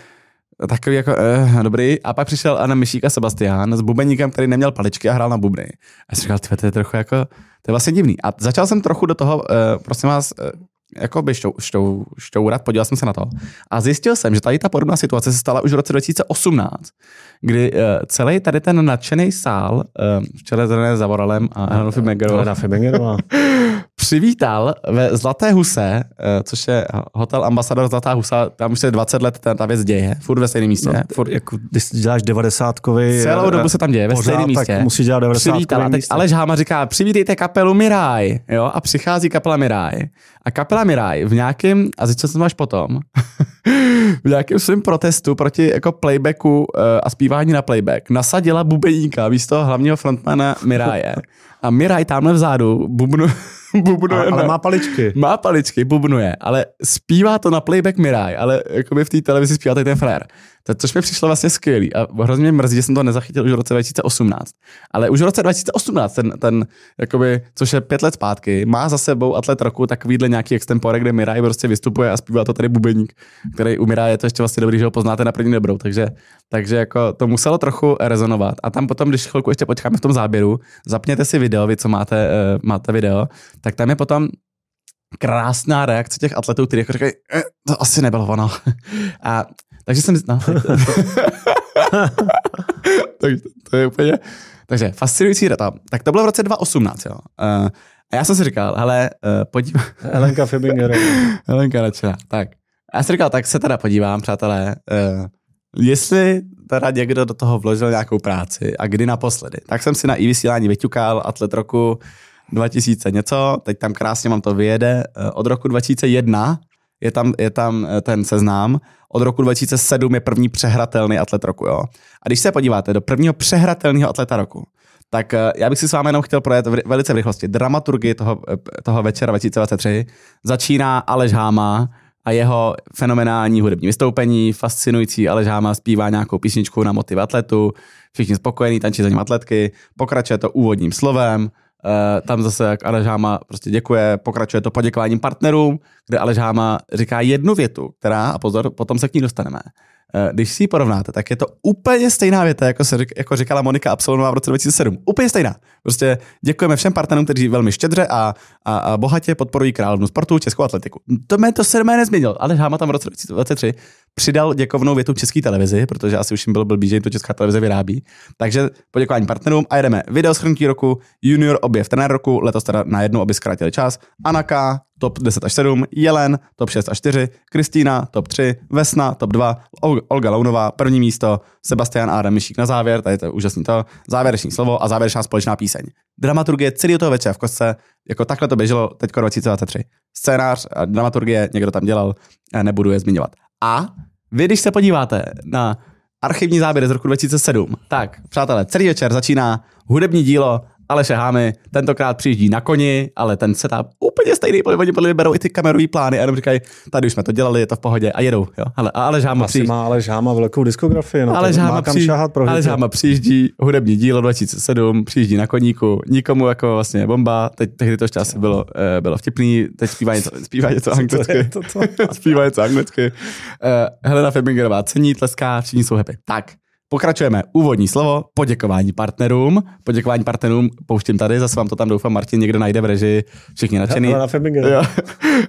takový jako eh, dobrý. A pak přišel Anna Myšík a Sebastián s bubeníkem, který neměl paličky a hrál na bubny. A jsem říkal, to je trochu jako, to je vlastně divný. A začal jsem trochu do toho, eh, prosím vás, eh, jako by štou, štou, šťourat, podíval jsem se na to. A zjistil jsem, že tady ta podobná situace se stala už v roce 2018, kdy uh, celý tady ten nadšený sál, uh, v čele s Zavoralem a Helenou Fimengerová, přivítal ve Zlaté huse, uh, což je hotel Ambasador Zlatá husa, tam už se 20 let ta, ta věc děje, furt ve stejném místě. No, furt, jako, když děláš 90 kovy, Celou dobu se tam děje, ve stejném místě. Tak musí dělat 90 Přivítal, a teď Aleš Háma říká, přivítejte kapelu Miraj, jo, a přichází kapela Miraj. A kapela Miraj v nějakém, a zjistil jsem až potom, v nějakém svém protestu proti jako playbacku uh, a zpívání na playback nasadila bubeníka místo hlavního frontmana Miraje. A Miraj tamhle vzadu bubnu, bubnuje. Ale, ale má paličky. Má paličky, bubnuje, ale zpívá to na playback Miraj, ale jakoby v té televizi zpívá ten frér. To, což mi přišlo vlastně skvělý a hrozně mě mrzí, že jsem to nezachytil už v roce 2018. Ale už v roce 2018, ten, ten jakoby, což je pět let zpátky, má za sebou atlet roku takovýhle nějaký extempore, kde Miraj prostě vystupuje a zpívá to tady bubeník, který umírá, je to ještě vlastně dobrý, že ho poznáte na první dobrou. Takže, takže jako to muselo trochu rezonovat. A tam potom, když chvilku ještě počkáme v tom záběru, zapněte si video, vy co máte, uh, máte video, tak tam je potom krásná reakce těch atletů, kteří jako říkají, eh, to asi nebylo ono. A takže jsem, no, takže to je úplně, takže fascinující data. Tak to bylo v roce 2018, jo. Uh, a já jsem si říkal, hele, uh, podívám. Helenka Fibinger. Helenka načela. Tak. A já jsem říkal, tak se teda podívám, přátelé, uh, jestli teda někdo do toho vložil nějakou práci a kdy naposledy. Tak jsem si na i vysílání vyťukal atlet roku 2000 něco, teď tam krásně mám to vyjede, od roku 2001 je tam, je tam ten seznam od roku 2007 je první přehratelný atlet roku. Jo? A když se podíváte do prvního přehratelného atleta roku, tak eh, já bych si s vámi jenom chtěl projet velice v rychlosti. Dramaturgii toho, eh, toho večera 2023 začíná Aleš Háma a jeho fenomenální hudební vystoupení, fascinující Aleš Háma zpívá nějakou písničku na motiv atletu, všichni spokojení, tančí za ním atletky, pokračuje to úvodním slovem, Uh, tam zase, jak Aleš Háma prostě děkuje, pokračuje to poděkováním partnerům, kde Aleš Háma říká jednu větu, která, a pozor, potom se k ní dostaneme. Uh, když si ji porovnáte, tak je to úplně stejná věta, jako, se, jako říkala Monika Absolonová v roce 2007. Úplně stejná. Prostě děkujeme všem partnerům, kteří velmi štědře a, a, a bohatě podporují královnu sportu, českou atletiku. To mě to se nezměnil. Aleš Háma tam v roce 2023 přidal děkovnou větu české televizi, protože asi už jim byl blbý, že jim to česká televize vyrábí. Takže poděkování partnerům a jedeme. Video schrnutí roku, junior objev trenér roku, letos teda na jednu, aby zkrátili čas, Anaka, top 10 až 7, Jelen, top 6 až 4, Kristýna, top 3, Vesna, top 2, Olga Lounová, první místo, Sebastian Adam Mišík na závěr, tady to je úžasný to, závěrečný slovo a závěrečná společná píseň. Dramaturgie celý toho večer v kostce, jako takhle to běželo teď 2023. Scénář, dramaturgie, někdo tam dělal, nebudu je zmiňovat. A vy, když se podíváte na archivní záběry z roku 2007, tak, přátelé, celý večer začíná hudební dílo Aleše Hámy tentokrát přijíždí na koni, ale ten se tam úplně stejný, oni podle mě berou i ty kamerový plány a jenom říkají, tady už jsme to dělali, je to v pohodě a jedou. Jo? Ale, a Aleš Háma přijíždí. má Aleš Háma velkou diskografii, no, Aleš Háma, při... Aleš Háma přijíždí, hudební dílo 2007, přijíždí na koníku, nikomu jako vlastně bomba, teď tehdy to ještě asi bylo, uh, bylo vtipný, teď zpívá něco, zpívá něco anglicky. zpívá něco anglicky. Uh, Helena Femingerová cení, tleská, všichni jsou happy. Tak, Pokračujeme. Úvodní slovo, poděkování partnerům. Poděkování partnerům pouštím tady, zase vám to tam doufám, Martin někdo najde v režii, všichni nadšený. Jo.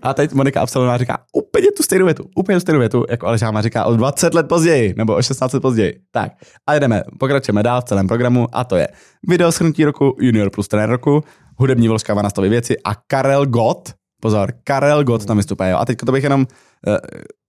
A teď Monika Absalonová říká úplně tu stejnou větu, úplně tu stejnou větu, jako Alešáma říká o 20 let později, nebo o 16 let později. Tak, a jdeme, pokračujeme dál v celém programu a to je video schrnutí roku, junior plus trenér roku, hudební vložka na věci a Karel Gott, pozor, Karel Gott tam vystupuje. A teď to bych jenom uh,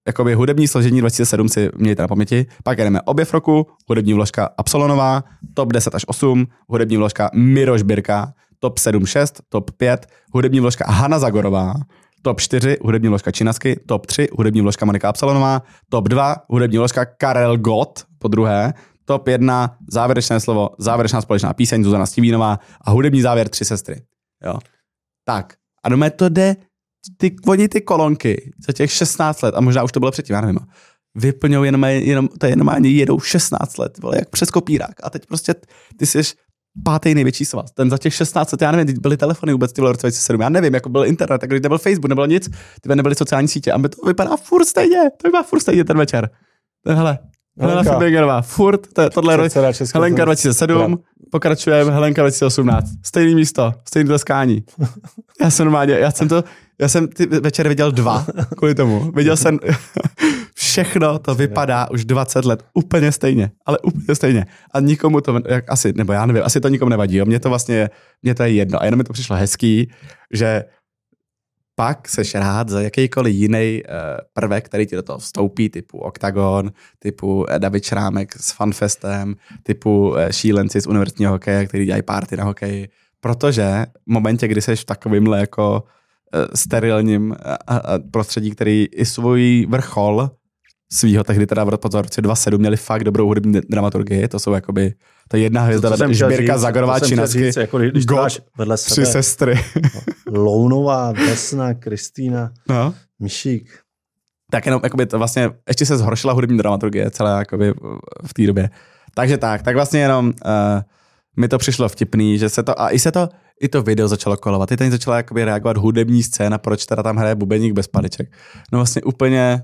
jakoby hudební složení 2007 si mějte na paměti. Pak jdeme objev roku, hudební vložka Absolonová, top 10 až 8, hudební vložka Miroš Birka, top 7 6, top 5, hudební vložka Hanna Zagorová, top 4 hudební vložka Činasky, top 3 hudební vložka Monika Absalonová, top 2 hudební vložka Karel Gott, po druhé, top 1 závěrečné slovo, závěrečná společná píseň Zuzana Stivínová a hudební závěr Tři sestry. Jo. Tak, a do to jde ty, oni ty kolonky za těch 16 let, a možná už to bylo předtím, já nevím, vyplňují jenom, jenom, to je normálně jedou 16 let, vole, jak přes kopírák. A teď prostě ty jsi pátý největší svaz. Ten za těch 16 let, já nevím, byly telefony vůbec ty v roce 2007, já nevím, jako byl internet, tak když nebyl Facebook, nebylo nic, ty nebyly sociální sítě a to vypadá furt stejně, to vypadá furt stejně ten večer. Hele, Helena Fibigerová, furt, to, tohle je Helenka 2007, pokračujeme, Helenka 2018. Stejný místo, stejný tleskání. Já jsem normálně, já jsem to, já jsem ty večer viděl dva kvůli tomu. Viděl jsem, všechno to vypadá už 20 let úplně stejně, ale úplně stejně. A nikomu to, jak asi, nebo já nevím, asi to nikomu nevadí. Jo? Mně to vlastně, mně to je jedno. A jenom mi to přišlo hezký, že pak seš rád za jakýkoliv jiný uh, prvek, který ti do toho vstoupí, typu Octagon, typu uh, David Šrámek s Fanfestem, typu uh, šílenci z univerzitního hokeje, který dělají party na hokeji. Protože v momentě, kdy seš v takovýmhle jako sterilním prostředí, který i svůj vrchol svýho, tehdy teda v roce 27 měli fakt dobrou hudební dramaturgii, to jsou jakoby, to je jedna hvězda, vedle Žbírka Zagorová Činasky, jako když God, vedle sebe. Tři sestry. Lounová, Vesna, Kristýna, no. Myšík. Tak jenom, jakoby to vlastně, ještě se zhoršila hudební dramaturgie celé jakoby v té době. Takže tak, tak vlastně jenom uh, mi to přišlo vtipný, že se to, a i se to, i to video začalo kolovat, i tady začala jakoby reagovat hudební scéna, proč teda tam hraje bubeník bez paliček. No vlastně úplně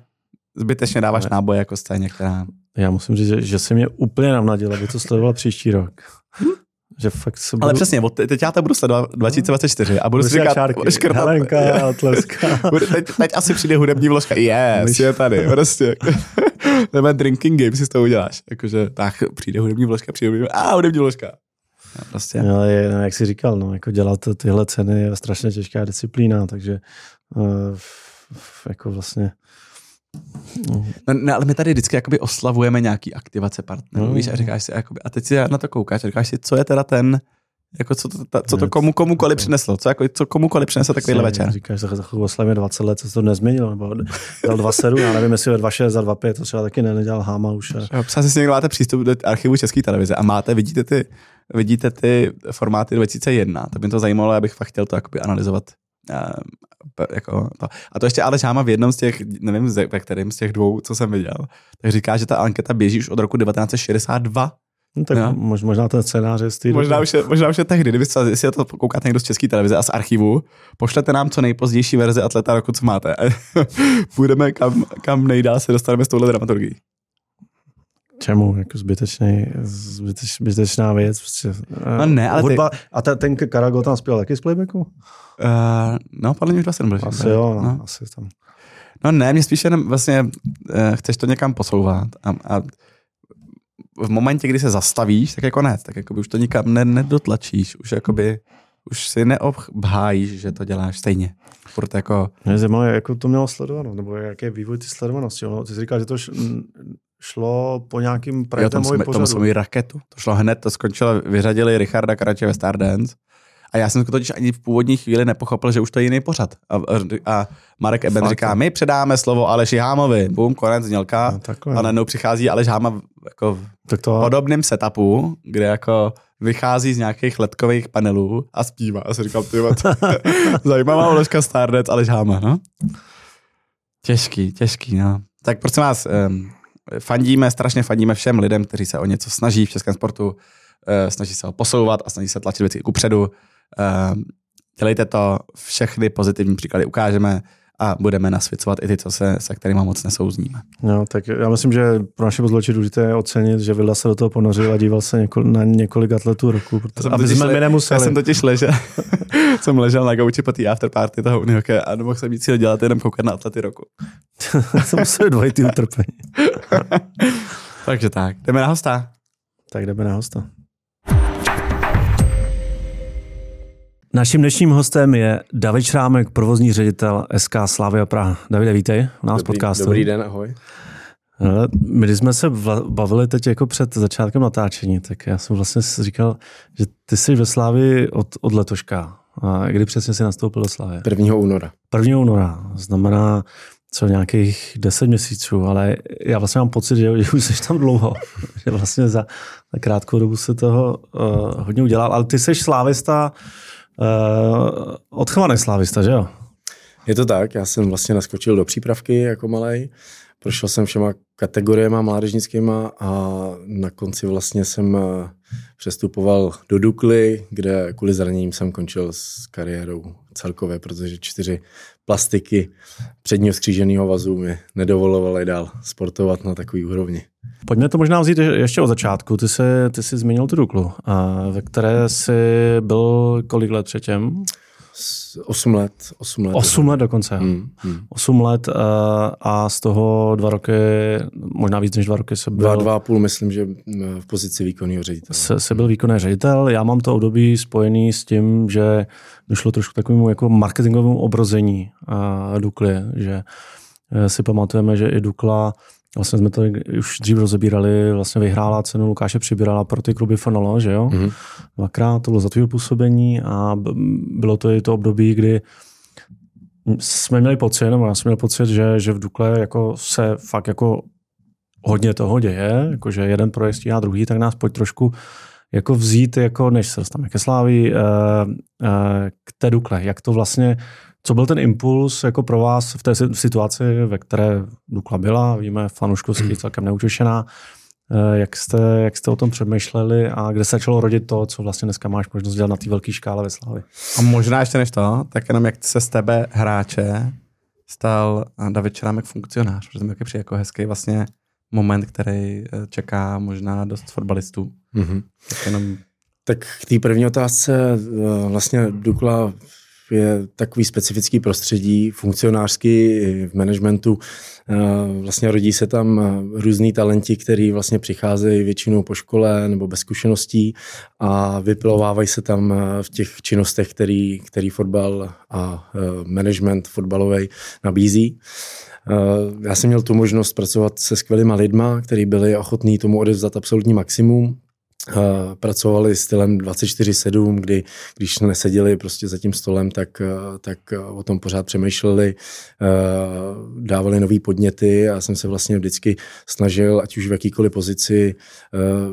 zbytečně dáváš náboje jako scéně, která... Já musím říct, že, že se mě úplně navnadil, aby to sledoval příští rok. Že fakt se budu... Ale přesně, teď já to budu sledovat 2024 a budu si říkat, budu škrtat. Helenka, tleska. teď, teď, asi přijde hudební vložka. Yes, je tady, prostě. Nebo drinking game si z toho uděláš. Jakože, tak přijde hudební vložka, přijde hudební vložka, a hudební vložka. No, prostě. No, je, no, jak jsi říkal, no, jako dělat tyhle ceny je strašně těžká disciplína, takže uh, jako vlastně No, no, ale my tady vždycky jakoby oslavujeme nějaký aktivace partnerů, no. víš, a říkáš si, jakoby, a teď si na to koukáš a říkáš si, co je teda ten, jako co to, ta, co to komu, komukoliv přineslo, co, jako, co komukoliv přineslo takovýhle večer. Říkáš, že za chvíli oslavíme 20 let, co se to nezměnilo, nebo dal 2,7, já nevím, jestli ve 2,6 za 2,5, to třeba taky nedělal Háma už. A... Psa si někdo máte přístup do archivu České televize a máte, vidíte ty, vidíte ty formáty 2001, to by to zajímalo, abych fakt chtěl to analyzovat jako to. A to ještě ale Žáma v jednom z těch, nevím, ve kterým z těch dvou, co jsem viděl, tak říká, že ta anketa běží už od roku 1962. No, tak no. možná ten scénář je z možná už je, možná už je tehdy, kdyby se, jestli to koukáte někdo z české televize a z archivu, pošlete nám co nejpozdější verzi atleta roku, co máte. Půjdeme kam, kam nejdál se dostaneme s touhle dramaturgií. Čemu? Jako zbytečný, zbyteč, zbytečná věc. Prostě. No ne, ale Hudba, ty... A ten, ten Karago tam zpěl taky z playbacku? Uh, no, podle mě už 27 byl. Asi jo, no. no. asi tam. No ne, mě spíš jenom vlastně uh, chceš to někam posouvat a, a v momentě, kdy se zastavíš, tak je konec, tak jako už to nikam ne, nedotlačíš, už jakoby už si neobhájíš, že to děláš stejně. Proto jako... Mě zajímavé, jako to mělo sledováno, nebo jaký je vývoj ty sledovanosti. No, ty jsi říkal, že to šlo po nějakým Primeovi pořadu. Tomu jsme raketu. To šlo hned, to skončilo, vyřadili Richarda Karače ve Stardance. A já jsem to totiž ani v původní chvíli nepochopil, že už to je jiný pořad. A, a Marek Eben Fakt. říká, my předáme slovo Aleši Hámovi. Bum, konec znělka. No, a najednou přichází Aleš Háma jako v tak to... podobném setupu, kde jako vychází z nějakých letkových panelů a zpívá. A jsem říkal, ty zajímavá uložka Stardance, Aleš Háma, no. Těžký, těžký, no. Tak prosím vás, um, fandíme, strašně fandíme všem lidem, kteří se o něco snaží v českém sportu, uh, snaží se ho posouvat a snaží se tlačit věci kupředu. Uh, dělejte to, všechny pozitivní příklady ukážeme a budeme nasvěcovat i ty, co se, se kterými moc nesouzníme. No, tak já myslím, že pro naše posluchače důležité je ocenit, že Vilda se do toho ponořil a díval se něko, na několik atletů roku, protože, aby jsme le, my nemuseli. Já jsem totiž ležel, jsem ležel na gauči po té afterparty toho unihokeje a nemohl jsem nic dělat, jenom koukat na atlety roku. to museli dvojitý utrpení. Takže tak, jdeme na hosta. Tak jdeme na hosta. Naším dnešním hostem je David Šrámek, provozní ředitel SK Slavia Praha. Davide, vítej u nás dobrý, podcastu. Dobrý den, ahoj. My když jsme se bavili teď jako před začátkem natáčení, tak já jsem vlastně říkal, že ty jsi ve Slávii od, od letoška. A kdy přesně jsi nastoupil do Slávy? 1. února. 1. února. Znamená co nějakých 10 měsíců, ale já vlastně mám pocit, že, že už jsi tam dlouho. že vlastně za, za krátkou dobu se toho uh, hodně udělal. Ale ty jsi slávista uh, odchovaný slávista, že jo? Je to tak, já jsem vlastně naskočil do přípravky jako malý. Prošel jsem všema kategoriemi mládežnickýma a na konci vlastně jsem eh, přestupoval do Dukly, kde kvůli zraněním jsem končil s kariérou celkově, protože čtyři plastiky předního skříženého vazu mi nedovolovaly dál sportovat na takový úrovni. Pojďme to možná vzít ještě od začátku. Ty jsi, ty jsi zmínil tu Duklu, ve které jsi byl kolik let předtím? 8 let. 8 let, 8 let dokonce. Hmm, hmm. 8 let a z toho dva roky, možná víc než dva roky se byl... Dva, dva a půl, myslím, že v pozici výkonného ředitele. Se, se byl výkonný ředitel. Já mám to období spojený s tím, že došlo trošku takovému jako marketingovému obrození Dukly, že uh, si pamatujeme, že i Dukla Vlastně jsme to už dřív rozebírali, vlastně vyhrála cenu Lukáše Přibírala pro ty kluby FNL, že jo? Mm-hmm. Dvakrát to bylo za tvého působení a bylo to i to období, kdy jsme měli pocit, nebo já jsem měl pocit, že, že v Dukle jako se fakt jako hodně toho děje, jakože jeden projekt stíhá druhý, tak nás pojď trošku jako vzít, jako než se dostaneme ke Slávi, eh, eh, k té Dukle. Jak to vlastně co byl ten impuls jako pro vás v té situaci, ve které Dukla byla, víme, fanuškovský hmm. celkem neutěšená, eh, jak jste, jak jste o tom přemýšleli a kde se začalo rodit to, co vlastně dneska máš možnost dělat na té velké škále ve Slávi? A možná ještě než to, tak jenom jak se z tebe hráče stal David Čerámek funkcionář, protože mi přijde jako hezký vlastně moment, který eh, čeká možná dost fotbalistů. Mm-hmm. Tak jenom tak k té první otázce eh, vlastně Dukla je takový specifický prostředí, funkcionářský v managementu. Eh, vlastně rodí se tam eh, různý talenti, který vlastně přicházejí většinou po škole nebo bez zkušeností a vypilovávají se tam eh, v těch činnostech, který, který fotbal a management fotbalový nabízí. Já jsem měl tu možnost pracovat se skvělýma lidma, kteří byli ochotní tomu odevzdat absolutní maximum pracovali stylem 24-7, kdy když neseděli prostě za tím stolem, tak, tak o tom pořád přemýšleli, dávali nové podněty a jsem se vlastně vždycky snažil, ať už v jakýkoliv pozici,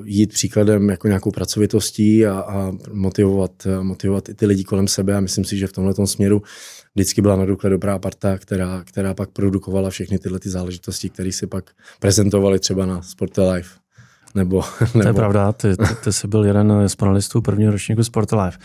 jít příkladem jako nějakou pracovitostí a, a motivovat, motivovat i ty lidi kolem sebe a myslím si, že v tomhle směru vždycky byla na Dukle dobrá parta, která, která pak produkovala všechny tyhle ty záležitosti, které si pak prezentovali třeba na Sporte Live. Nebo, nebo... To je pravda, ty, ty, ty jsi byl jeden z panelistů prvního ročníku Sport Life.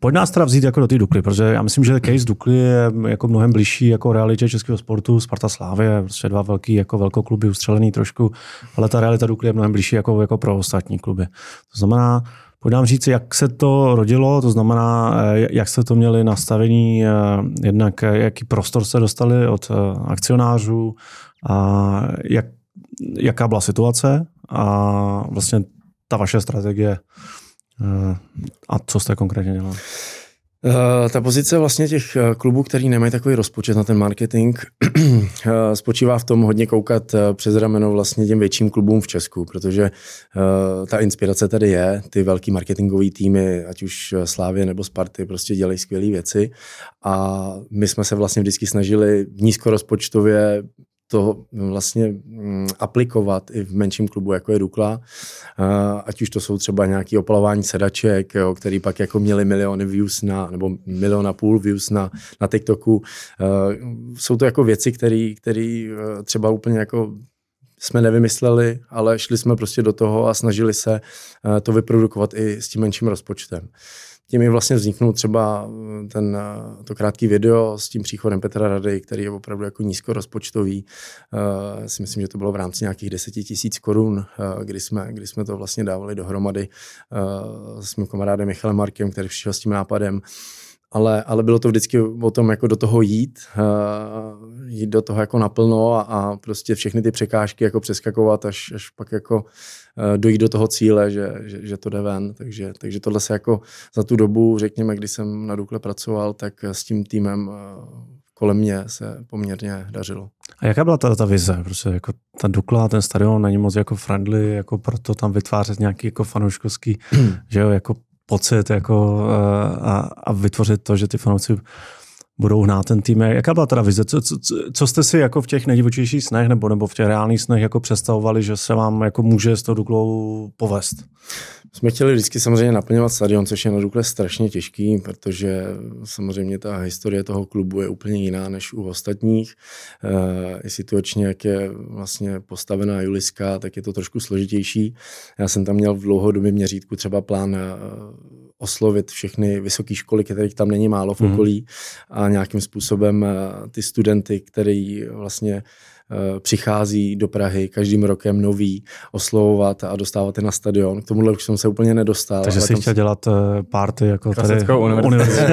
Pojď nás teda vzít jako do té Dukly, protože já myslím, že case Dukly je jako mnohem blížší jako realitě českého sportu. Sparta Slávy, prostě dva velký jako velkokluby ustřelený trošku, ale ta realita Dukly je mnohem blížší jako, jako pro ostatní kluby. To znamená, Pojď nám říct, jak se to rodilo, to znamená, eh, jak jste to měli nastavení, eh, jednak jaký prostor se dostali od akcionářů, a jak, jaká byla situace a vlastně ta vaše strategie a co jste konkrétně dělali? Uh, ta pozice vlastně těch uh, klubů, který nemají takový rozpočet na ten marketing, spočívá v tom hodně koukat přes rameno vlastně těm větším klubům v Česku, protože ta inspirace tady je, ty velký marketingové týmy, ať už Slávě nebo Sparty, prostě dělají skvělé věci a my jsme se vlastně vždycky snažili nízkorozpočtově to vlastně mm, aplikovat i v menším klubu, jako je Dukla. Ať už to jsou třeba nějaké opalování sedaček, jo, který pak jako měli miliony views na, nebo milion a půl views na, na TikToku. Jsou to jako věci, které e, třeba úplně jako jsme nevymysleli, ale šli jsme prostě do toho a snažili se e, to vyprodukovat i s tím menším rozpočtem tím mi vlastně vzniknul třeba eh, ten, eh, to krátký video s tím příchodem Petra Rady, který je opravdu jako nízkorozpočtový. Uh, si myslím, že to bylo v rámci nějakých deseti tisíc korun, uh, kdy, jsme, kdy jsme to vlastně dávali dohromady uh, s mým kamarádem Michalem Markem, který přišel s tím nápadem ale, ale bylo to vždycky o tom, jako do toho jít, uh, jít do toho jako naplno a, a prostě všechny ty překážky jako přeskakovat, až, až pak jako uh, dojít do toho cíle, že, že, že to jde ven. Takže, takže tohle se jako za tu dobu, řekněme, kdy jsem na Dukle pracoval, tak s tím týmem uh, kolem mě se poměrně dařilo. A jaká byla ta, ta vize? Protože jako ta Dukla, ten stadion není moc jako friendly, jako proto tam vytvářet nějaký jako fanouškovský, že jo, jako pocit jako, eh, a, a vytvořit to, že ty fanoušci budou hnát ten tým. Jaká byla teda vize? Co, co, co jste si jako v těch nejdivočejších snech nebo, nebo v těch reálných snech jako představovali, že se vám jako může s tou Duklou povést? Jsme chtěli vždycky samozřejmě naplňovat stadion, což je na Dukle strašně těžký, protože samozřejmě ta historie toho klubu je úplně jiná než u ostatních. E, I situačně, jak je vlastně postavená Juliska, tak je to trošku složitější. Já jsem tam měl v dlouhodobém měřítku třeba plán eh, oslovit všechny vysoké školy, kterých tam není málo v mhm. okolí mm. a nějakým způsobem eh, ty studenty, který vlastně přichází do Prahy každým rokem nový, oslovovat a dostávat je na stadion. K tomuhle už jsem se úplně nedostal. Takže jsi chtěl dělat eh, party jako tady univerzitu.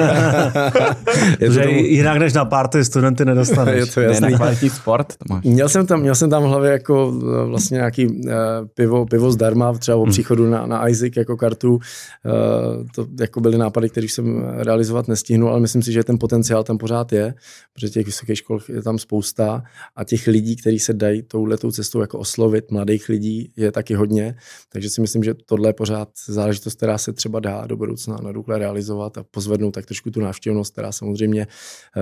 Protože tomu... jinak než na party studenty nedostaneš. je to jasný. Ne, kvalitní sport. To máš. Měl, jsem tam, měl jsem tam v hlavě jako eh, vlastně nějaký uh, pivo, pivo zdarma, třeba o hmm. příchodu na, na Isaac jako kartu. Uh, to jako byly nápady, které jsem realizovat nestihnul, ale myslím si, že ten potenciál tam pořád je, protože těch vysokých škol je tam spousta a těch lidí lidí, kteří se dají touhletou cestou jako oslovit, mladých lidí je taky hodně, takže si myslím, že tohle je pořád záležitost, která se třeba dá do budoucna na Dukle realizovat a pozvednout tak trošku tu návštěvnost, která samozřejmě eh,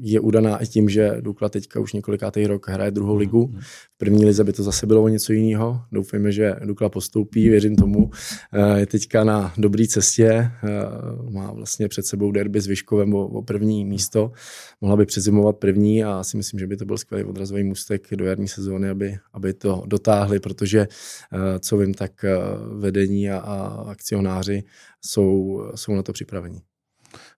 je udaná i tím, že Dukla teďka už několikátý rok hraje druhou mhm, ligu. V první lize by to zase bylo o něco jiného. Doufejme, že Dukla postoupí, věřím tomu. Eh, je teďka na dobré cestě, eh, má vlastně před sebou derby s Vyškovem o, o první místo. Mohla by přezimovat první a si myslím, že by to byl skvělý odrazový můstek do jarní sezóny, aby, aby to dotáhli, protože, eh, co vím, tak eh, vedení a, a akcionáři jsou, jsou na to připraveni.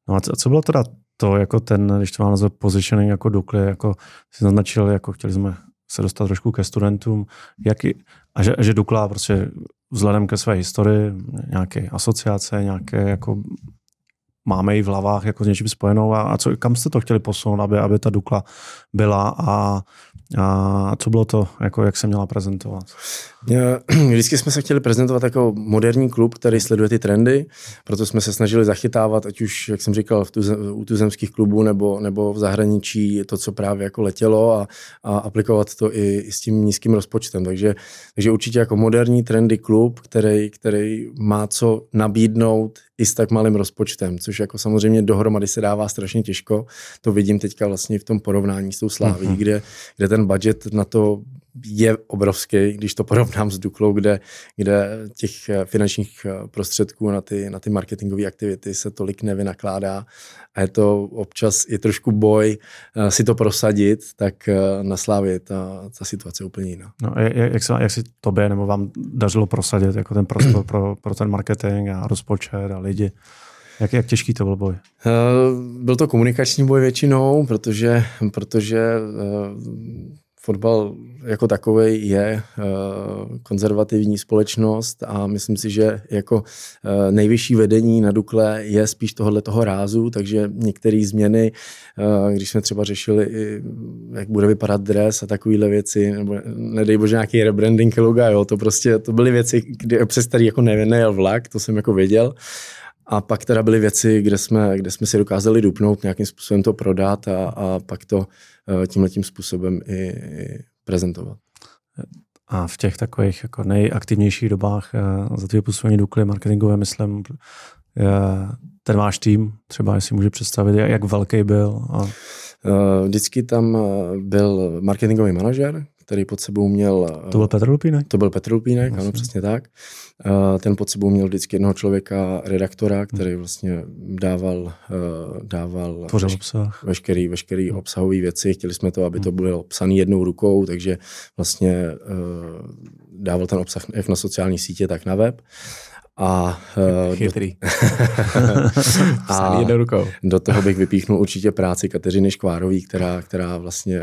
No a co, co bylo teda to, jako ten, když to mám nazvat positioning jako Dukly, jako si naznačil, jako chtěli jsme se dostat trošku ke studentům, jaký, a že, že Dukla prostě vzhledem ke své historii, nějaké asociace, nějaké jako máme ji v hlavách jako s něčím spojenou a, a co, kam jste to chtěli posunout, aby, aby ta Dukla byla a, a co bylo to, jako jak se měla prezentovat? Vždycky jsme se chtěli prezentovat jako moderní klub, který sleduje ty trendy, proto jsme se snažili zachytávat, ať už, jak jsem říkal, v tu, u tuzemských klubů nebo, nebo v zahraničí to, co právě jako letělo a, a aplikovat to i, i s tím nízkým rozpočtem. Takže, takže určitě jako moderní trendy klub, který, který má co nabídnout i s tak malým rozpočtem, což jako samozřejmě dohromady se dává strašně těžko. To vidím teďka vlastně v tom porovnání s tou Sláví, uh-huh. kde, kde ten budget na to je obrovský, když to porovnám s Duklou, kde, kde těch eh, finančních eh, prostředků na ty, na ty marketingové aktivity se tolik nevynakládá a je to občas je trošku boj eh, si to prosadit, tak na Slávě ta, ta situace je úplně jiná. No, jak, jak, se, jak si tobě nebo vám dařilo prosadit jako ten prostor pro, pro ten marketing a rozpočet a lidi? Jak, jak těžký to byl boj? Byl to komunikační boj většinou, protože, protože fotbal jako takový je konzervativní společnost a myslím si, že jako nejvyšší vedení na Dukle je spíš tohohle toho rázu, takže některé změny, když jsme třeba řešili, jak bude vypadat dres a takovéhle věci, nebo nedej bože nějaký rebranding loga, jo, to prostě, to byly věci, kde, přes které jako nejel vlak, to jsem jako věděl, a pak teda byly věci, kde jsme, kde jsme si dokázali dupnout, nějakým způsobem to prodat a, a pak to eh, tímhle tím způsobem i, i prezentovat. A v těch takových jako nejaktivnějších dobách eh, za tvého působení Dukly marketingové, myslím, eh, ten váš tým, třeba jestli může představit, jak velký byl? A... Vždycky tam byl marketingový manažer, který pod sebou měl... To byl Petr Lupínek? To byl Petr Lupínek, ano, přesně tak. Ten pod sebou měl vždycky jednoho člověka, redaktora, který vlastně dával, dával Tvořil obsah. veškerý, veškerý obsahový věci. Chtěli jsme to, aby to bylo psané jednou rukou, takže vlastně dával ten obsah jak na sociální sítě, tak na web. A, uh, Chytrý. a do toho bych vypíchnul určitě práci Kateřiny Škvárový, která, která vlastně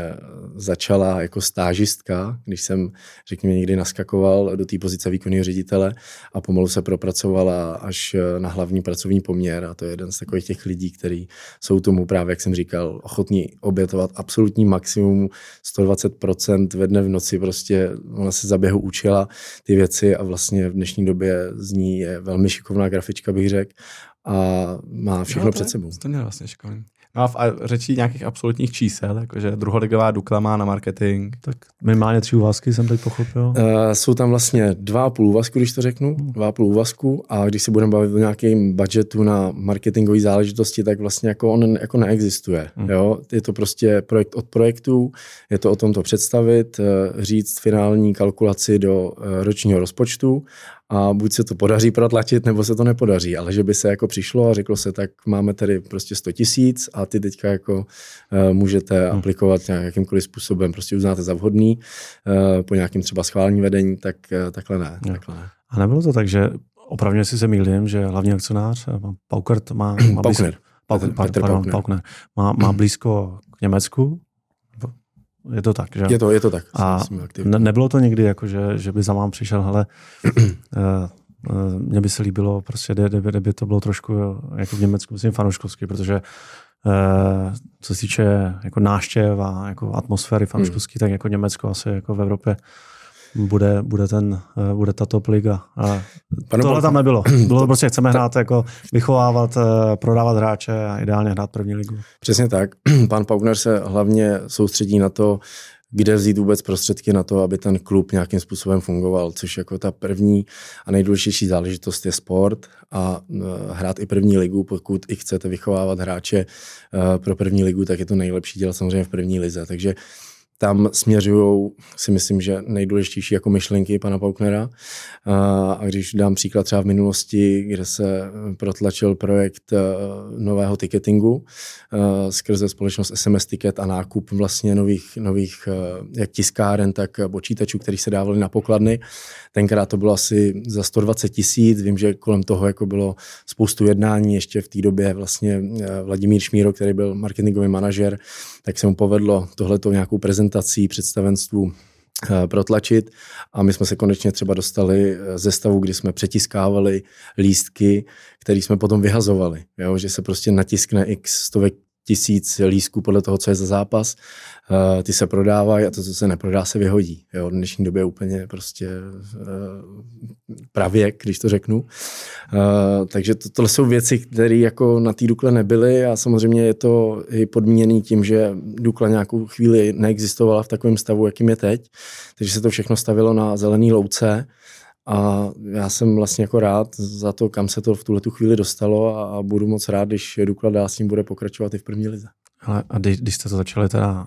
začala jako stážistka, když jsem, řekněme, někdy naskakoval do té pozice výkonného ředitele a pomalu se propracovala až na hlavní pracovní poměr a to je jeden z takových těch lidí, kteří jsou tomu právě, jak jsem říkal, ochotní obětovat absolutní maximum 120% ve dne v noci, prostě ona se za běhu učila ty věci a vlastně v dnešní době z ní je velmi šikovná grafička, bych řekl, a má všechno no, před sebou. To měl vlastně šikovný. No a v řečí nějakých absolutních čísel, jakože druholigová Dukla má na marketing. Tak minimálně tři úvazky jsem teď pochopil. Uh, jsou tam vlastně dva a půl úvazku, když to řeknu, hmm. dva a půl úvazku a když se budeme bavit o nějakém budgetu na marketingové záležitosti, tak vlastně jako on jako neexistuje. Hmm. Jo? Je to prostě projekt od projektu, je to o tom to představit, eh, říct finální kalkulaci do eh, ročního rozpočtu a buď se to podaří protlačit, nebo se to nepodaří, ale že by se jako přišlo a řeklo se, tak máme tady prostě 100 tisíc a ty teďka jako uh, můžete hmm. aplikovat nějakýmkoliv způsobem, prostě uznáte za vhodný uh, po nějakým třeba schválení vedení, tak uh, takhle ne, no. takhle ne. A nebylo to tak, že opravdu si se mýlím, že hlavní akcionář, Paukert má, má Paukner. Paukner, Petr, pardon, Paukner. Má, má blízko k Německu, je to tak, že? Je to, je to tak. A ne, nebylo to někdy, jako, že, že by za vám přišel, hele, uh, mně by se líbilo, prostě, kdyby, kdyby to bylo trošku jako v Německu, myslím, fanouškovský, protože uh, co se týče jako náštěv a jako atmosféry fanouškovský, hmm. tak jako Německo asi jako v Evropě bude, bude, ten, bude ta top liga. A tohle tam nebylo. Bylo to prostě, chceme hrát, jako vychovávat, prodávat hráče a ideálně hrát první ligu. Přesně tak. Pan Paugner se hlavně soustředí na to, kde vzít vůbec prostředky na to, aby ten klub nějakým způsobem fungoval, což jako ta první a nejdůležitější záležitost je sport a hrát i první ligu, pokud i chcete vychovávat hráče pro první ligu, tak je to nejlepší dělat samozřejmě v první lize. Takže tam směřují, si myslím, že nejdůležitější jako myšlenky pana Pauknera. A když dám příklad třeba v minulosti, kde se protlačil projekt e, nového ticketingu e, skrze společnost SMS Ticket a nákup vlastně nových, nových e, jak tiskáren, tak počítačů, který se dávali na pokladny. Tenkrát to bylo asi za 120 tisíc. Vím, že kolem toho jako bylo spoustu jednání. Ještě v té době vlastně Vladimír Šmíro, který byl marketingový manažer, tak se mu povedlo tohleto nějakou prezentací představenstvu eh, protlačit a my jsme se konečně třeba dostali eh, ze stavu, kdy jsme přetiskávali lístky, které jsme potom vyhazovali, jo? že se prostě natiskne x stovek tisíc lístků podle toho, co je za zápas. Uh, ty se prodávají a to, co se neprodá, se vyhodí. Jo, v dnešní době úplně prostě uh, pravěk, když to řeknu. Uh, takže to, tohle jsou věci, které jako na té Dukle nebyly a samozřejmě je to i podmíněný tím, že Dukla nějakou chvíli neexistovala v takovém stavu, jakým je teď. Takže se to všechno stavilo na zelený louce a já jsem vlastně jako rád za to, kam se to v tuhle tu chvíli dostalo a, budu moc rád, když Dukla dál s tím bude pokračovat i v první lize. Ale a když, když jste to začali teda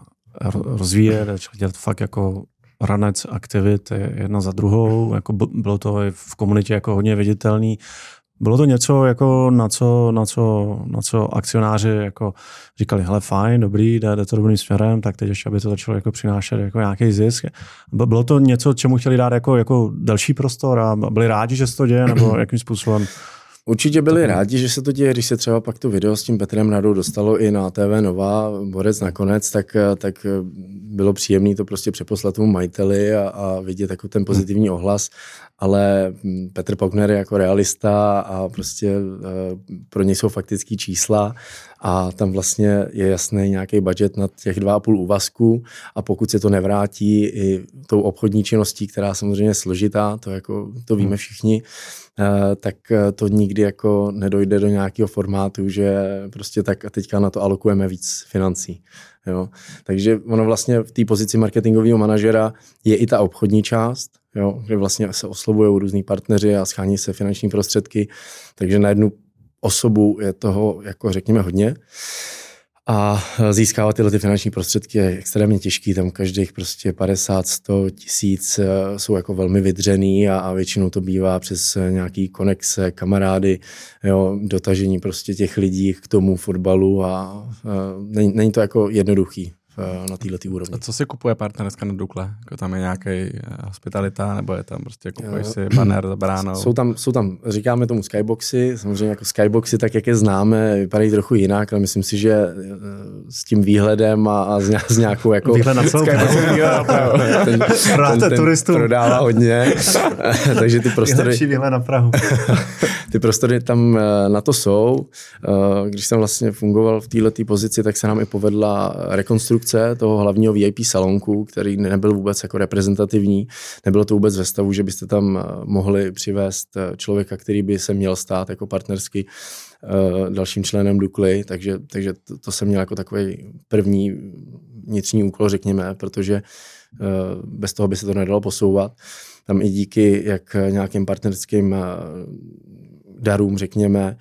rozvíjet, začali dělat fakt jako ranec aktivit jedna za druhou, jako bylo to i v komunitě jako hodně viditelný, bylo to něco, jako na, co, na, co, na co akcionáři jako říkali, hele fajn, dobrý, jde, jde to dobrým směrem, tak teď ještě, aby to začalo jako přinášet jako nějaký zisk. Bylo to něco, čemu chtěli dát jako, jako další prostor a byli rádi, že se to děje, nebo jakým způsobem? Určitě byli rádi, že se to děje, když se třeba pak to video s tím Petrem Radou dostalo i na TV Nová, Borec nakonec, tak, tak bylo příjemné to prostě přeposlat tomu majiteli a, a vidět jako ten pozitivní ohlas, ale hm, Petr Paukner je jako realista a prostě pro něj jsou faktické čísla a tam vlastně je jasný nějaký budget na těch dva a půl úvazku a pokud se to nevrátí i tou obchodní činností, která samozřejmě je složitá, to, jako, to víme hmm. všichni, eh, tak eh, to nikdy jako nedojde do nějakého formátu, že prostě tak a teďka na to alokujeme víc financí. Jo. Takže ono vlastně v té pozici marketingového manažera je i ta obchodní část, jo, kde vlastně se oslovují různí partneři a schání se finanční prostředky, takže na jednu osobu je toho, jako řekněme, hodně. A získávat tyhle ty finanční prostředky je extrémně těžký, tam každých prostě 50, 100 tisíc eh, jsou jako velmi vydřený a, a většinou to bývá přes nějaký konexe, kamarády, jo, dotažení prostě těch lidí k tomu fotbalu a, a není, není to jako jednoduchý na této úrovni. A co si kupuje partner dneska na Dukle? Jako tam je nějaký eh, hospitalita, nebo je tam prostě kupuješ si banner za bránou? Jsou tam, jsou tam, říkáme tomu skyboxy, samozřejmě jako skyboxy, tak jak je známe, vypadají trochu jinak, ale myslím si, že eh, s tím výhledem a, a s, nějakou jako... Výhled na celou ten, ten, ten, ten prodává hodně, takže ty prostory... výhled na Prahu. ty prostory tam eh, na to jsou. Když jsem vlastně fungoval v této pozici, tak se nám i povedla rekonstrukce konstrukce toho hlavního VIP salonku, který nebyl vůbec jako reprezentativní. Nebylo to vůbec ve stavu, že byste tam eh, mohli přivést eh, člověka, který by se měl stát jako partnersky uh, dalším členem Dukly, takže, takže to, to jsem měl jako takový první vnitřní úkol, řekněme, protože bez toho by se to nedalo posouvat. Tam i díky jak nějakým partnerským darům, řekněme,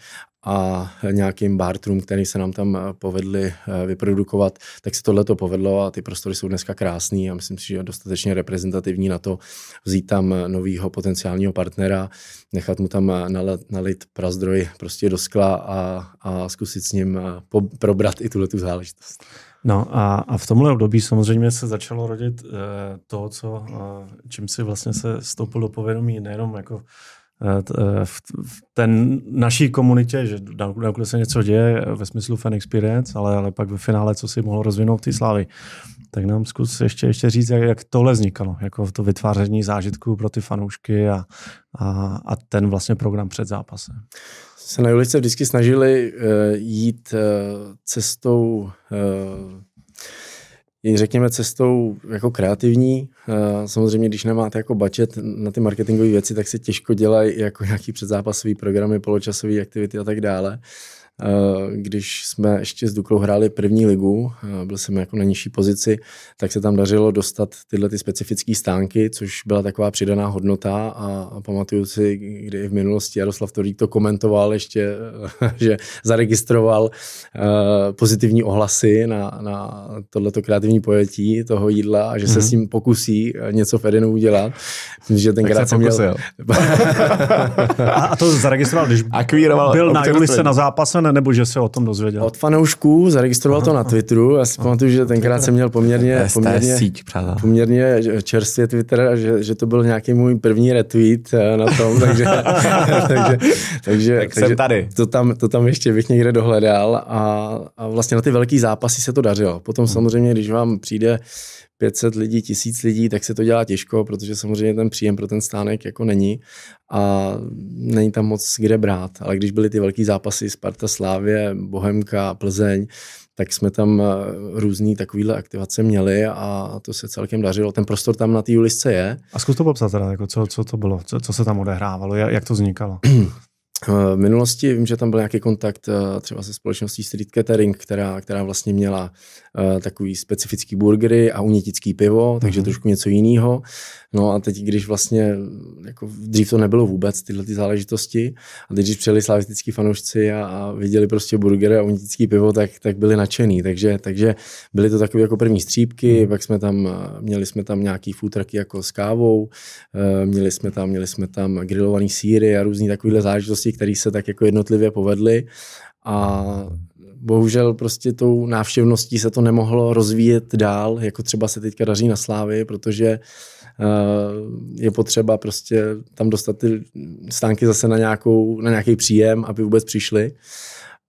a nějakým bartrům, který se nám tam eh, povedli eh, vyprodukovat, tak se tohle to povedlo a ty prostory jsou dneska krásný a myslím si, že je dostatečně reprezentativní na to vzít tam eh, novýho potenciálního partnera, nechat mu tam nalit, prazdroj prostě do skla a, a zkusit s ním po, probrat i tuhle tu záležitost. No a, a v tomhle období samozřejmě se začalo rodit eh, to, co, eh, čím si vlastně se stoupil do povědomí nejenom jako v ten naší komunitě, že na se něco děje ve smyslu fan experience, ale, ale pak ve finále, co si mohlo rozvinout té slávy. Tak nám zkus ještě, ještě říct, jak, jak tohle vznikalo, jako to vytváření zážitků pro ty fanoušky a, a, a ten vlastně program před zápasem. Se na Julice vždycky snažili uh, jít uh, cestou uh, řekněme, cestou jako kreativní. Eh, samozřejmě, když nemáte jako budget na ty marketingové věci, tak se těžko dělají jako nějaký předzápasový programy, poločasové aktivity a tak dále. Eh, když jsme ještě s Duklou hráli první ligu, eh, byl jsem jako na nižší pozici, tak se tam dařilo dostat tyhle ty specifické stánky, což byla taková přidaná hodnota a, a pamatuju si, kdy v minulosti Jaroslav Torík to komentoval ještě, že zaregistroval pozitivní ohlasy na, na tohleto kreativní pojetí toho jídla a že se mm-hmm. s tím pokusí něco v Edenu udělat. Myslím, že tenkrát jsem měl... a, a to zaregistroval, když Akvíroval byl na Julice na zápase nebo že se o tom dozvěděl? Od fanoušků, zaregistroval to na Twitteru. Já si pamatuju, že tenkrát jsem měl poměrně, poměrně, síť, poměrně čerstvě Twitter a že, že to byl nějaký můj první retweet eh, na tom, takže, takže, takže, tak takže jsem tady. To tam, to tam ještě bych někde dohledal a, a vlastně na ty velký zápasy se to dařilo. Potom hmm. samozřejmě, když vám přijde 500 lidí, 1000 lidí, tak se to dělá těžko, protože samozřejmě ten příjem pro ten stánek jako není a není tam moc kde brát. Ale když byly ty velký zápasy Sparta, Slávě, Bohemka, Plzeň, tak jsme tam eh, různý takovýhle aktivace měli a to se celkem dařilo. Ten prostor tam na té uličce je. A zkus to popsat teda, jako co, co to bylo, co, co se tam odehrávalo, jak to vznikalo? V minulosti vím, že tam byl nějaký kontakt eh, třeba se společností Street Catering, která, která vlastně měla uh, takový specifický burgery a unitický pivo, takže mm-hmm. trošku něco jiného. No a teď, když vlastně, jako dřív to nebylo vůbec tyhle ty záležitosti, a teď, když přijeli slavistický fanoušci a, a viděli prostě burgery a unitický pivo, tak, tak byli nadšený. Takže, takže byly to takové jako první střípky, mm. pak jsme tam, eh, měli jsme tam nějaký futraky jako s kávou, měli jsme tam, měli jsme tam grilovaný síry a různé takovéhle záležitosti, které se tak jako jednotlivě povedly a bohužel prostě tou návštěvností se to nemohlo rozvíjet dál, jako třeba se teďka daří na Slávy, protože eh, je potřeba prostě tam dostat ty stánky zase na, nějakou, na nějaký příjem, aby vůbec přišli.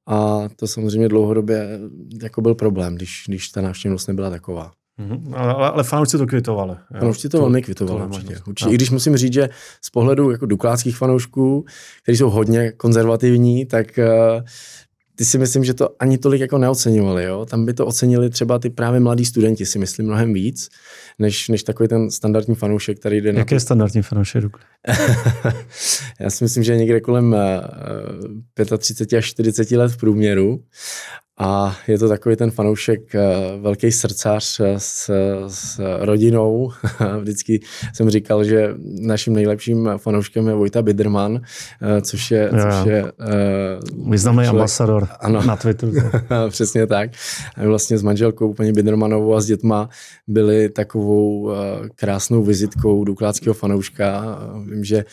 A to samozřejmě dlouhodobě jako byl problém, když, když ta návštěvnost nebyla taková. Mm-hmm. Ale, ale fanoušci to kvitovali. Fanoušci to, to velmi kvitovali, to určitě. určitě. I když musím říct, že z pohledu jako dukláckých fanoušků, kteří jsou hodně konzervativní, tak uh, ty si myslím, že to ani tolik jako neoceňovali. Jo? Tam by to ocenili třeba ty právě mladí studenti, si myslím, mnohem víc, než, než takový ten standardní fanoušek, který jde Jaký na... je standardní fanoušek? Já si myslím, že je někde kolem 35 až 40 let v průměru a je to takový ten fanoušek, eh, velký srdcař eh, s, s rodinou. Vždycky jsem říkal, že naším nejlepším fanouškem je Vojta Biderman, eh, což je... Jo, což je Významný ambasador ano, na Twitteru. přesně tak. A vlastně s manželkou paní Bidermanovou a s dětma byli takovou krásnou vizitkou dukláckého fanouška. Vím, že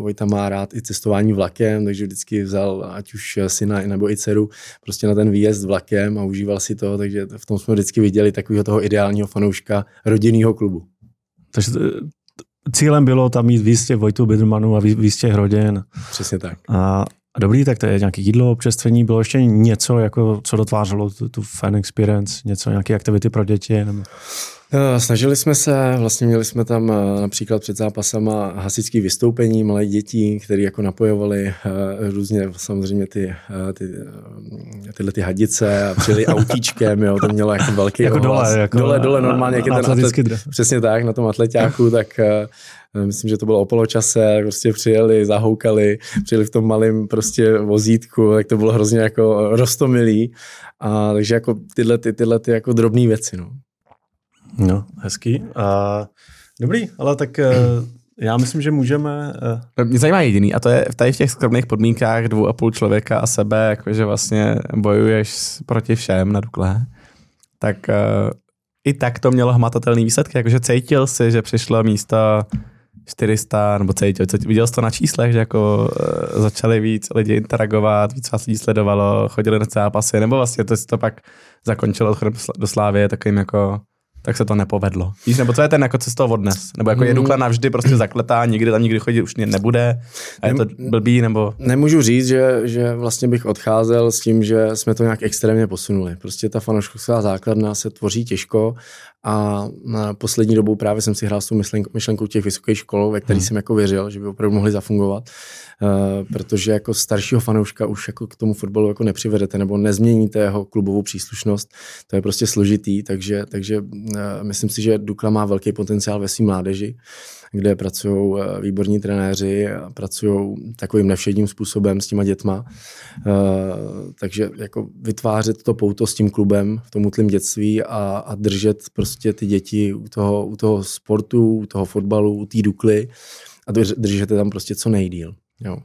Vojta má rád i cestování vlakem, takže vždycky vzal ať už syna nebo i dceru prostě na ten výjezd vlakem a užíval si to, takže v tom jsme vždycky viděli takového toho ideálního fanouška rodinného klubu. Takže eh, cílem bylo tam mít výstě Vojtu Bidermanu a výstě rodin. Přesně tak. A dobrý, tak to je nějaké jídlo, občerstvení, bylo ještě něco, jako, co dotvářelo tu, tu fan experience, něco, nějaké aktivity pro děti? Nebo... Eh, snažili jsme se, vlastně měli jsme tam eh, například před zápasama hasičské vystoupení malé dětí, které jako napojovali eh, různě samozřejmě ty, ty, tyhle ty hadice a přijeli autíčkem, jo, to mělo jako velký jako dole, jako dole, dole normálně, jak je ten atlet, přesně tak, na tom atletáku, tak myslím, že to bylo o poločase, prostě přijeli, zahoukali, přijeli v tom malém prostě vozítku, tak to bylo hrozně jako rostomilý. A takže jako tyhle, ty, tyhle ty jako drobné věci, no. No, hezký. Uh, dobrý, ale tak uh, já myslím, že můžeme... Uh... Mě zajímá jediný, a to je tady v těch skromných podmínkách dvou a půl člověka a sebe, jakože vlastně bojuješ proti všem na Dukle, tak uh, i tak to mělo hmatatelný výsledky, jakože cítil si, že přišlo místo 400, nebo cítil, viděl jsi to na číslech, že jako uh, začali víc lidi interagovat, víc vás lidí sledovalo, chodili na zápasy, nebo vlastně to to pak zakončilo do Slávy takovým jako tak se to nepovedlo. Víš, nebo co je ten jako cestou odnes? Nebo jako je hmm. Dukla navždy prostě zakletá, nikdy tam nikdy chodit už nebude a je to blbý, nebo... Nemůžu říct, že, že vlastně bych odcházel s tím, že jsme to nějak extrémně posunuli. Prostě ta fanouškovská základna se tvoří těžko a na poslední dobou právě jsem si hrál s tou myšlenkou těch vysokých škol, ve kterých hmm. jsem jako věřil, že by opravdu mohli zafungovat. Uh, protože jako staršího fanouška už jako k tomu fotbalu jako nepřivedete nebo nezměníte jeho klubovou příslušnost. To je prostě složitý, takže, takže uh, myslím si, že Dukla má velký potenciál ve svým mládeži kde pracují eh, výborní trenéři a pracují takovým nevšedním způsobem s těma dětma. Takže jako vytvářet to pouto s tím klubem v tom útlém dětství a, a držet prostě ty děti u toho, u toho sportu, u toho fotbalu, u té Dukly a držet je tam prostě co nejdíl. Jo.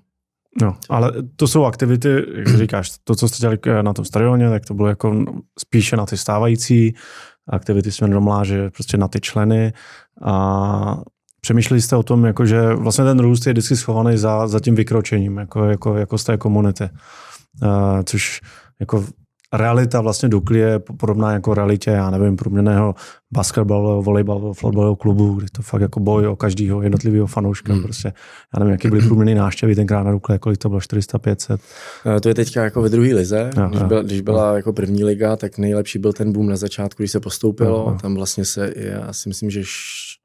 No, ale to jsou aktivity, jak říkáš, to, co jste dělali na tom stadioně, tak to bylo jako spíše na ty stávající aktivity směrem do mláže, prostě na ty členy a přemýšleli jste o tom, jako, že vlastně ten růst je vždycky schovaný za, za tím vykročením, jako, jako, jako z té komunity. Uh, což jako realita vlastně Dukly je podobná jako realitě, já nevím, průměrného basketbalového, volejbalového, fotbalového klubu, kdy to fakt jako boj o každého jednotlivého fanouška. Hmm. Prostě, já nevím, jaký byly průměrné návštěvy tenkrát na Dukle, kolik to bylo, 400, 500. Eh, to je teďka jako ve druhé lize. No, když, byla, když byla jako první liga, tak nejlepší byl ten boom na začátku, když se postoupilo. No. Tam vlastně se, já si myslím, že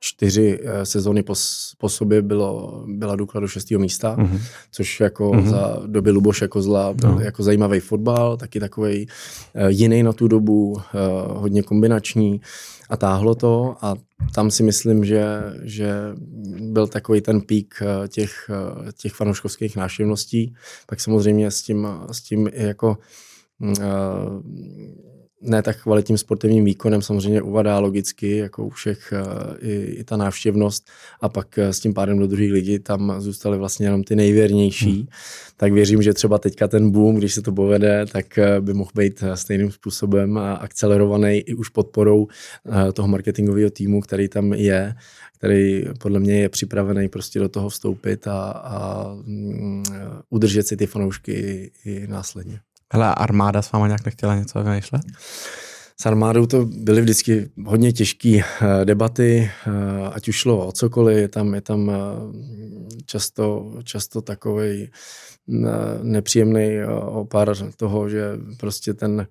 čtyři eh, sezóny po, po sobě bylo, byla Dukla do šestého místa, mm-hmm. což jako mm-hmm. za doby Luboše Kozla byl no. jako zajímavý fotbal, taky takový uh, jiný na tu dobu, uh, hodně kombinační a táhlo to a tam si myslím, že, že byl takový ten pík těch, těch fanouškovských návštěvností. Pak samozřejmě s tím, s tím jako uh, ne tak kvalitním sportovním výkonem samozřejmě uvadá logicky, jako u všech eh, i, i ta návštěvnost a pak eh, s tím pádem do druhých lidí tam zůstaly vlastně jenom ty nejvěrnější. Hmm. Tak věřím, že třeba teďka ten boom, když se to povede, tak eh, by mohl být stejným způsobem akcelerovaný i už podporou toho marketingového týmu, který tam je, který podle mě je připravený prostě do toho vstoupit a, a mm, udržet si ty fanoušky i, i následně. Hele, armáda s váma nějak nechtěla něco vymýšlet? S armádou to byly vždycky hodně těžké eh, debaty, eh, ať už šlo o cokoliv, je tam, je tam eh, často, často takový nepříjemný opár toho, že prostě ten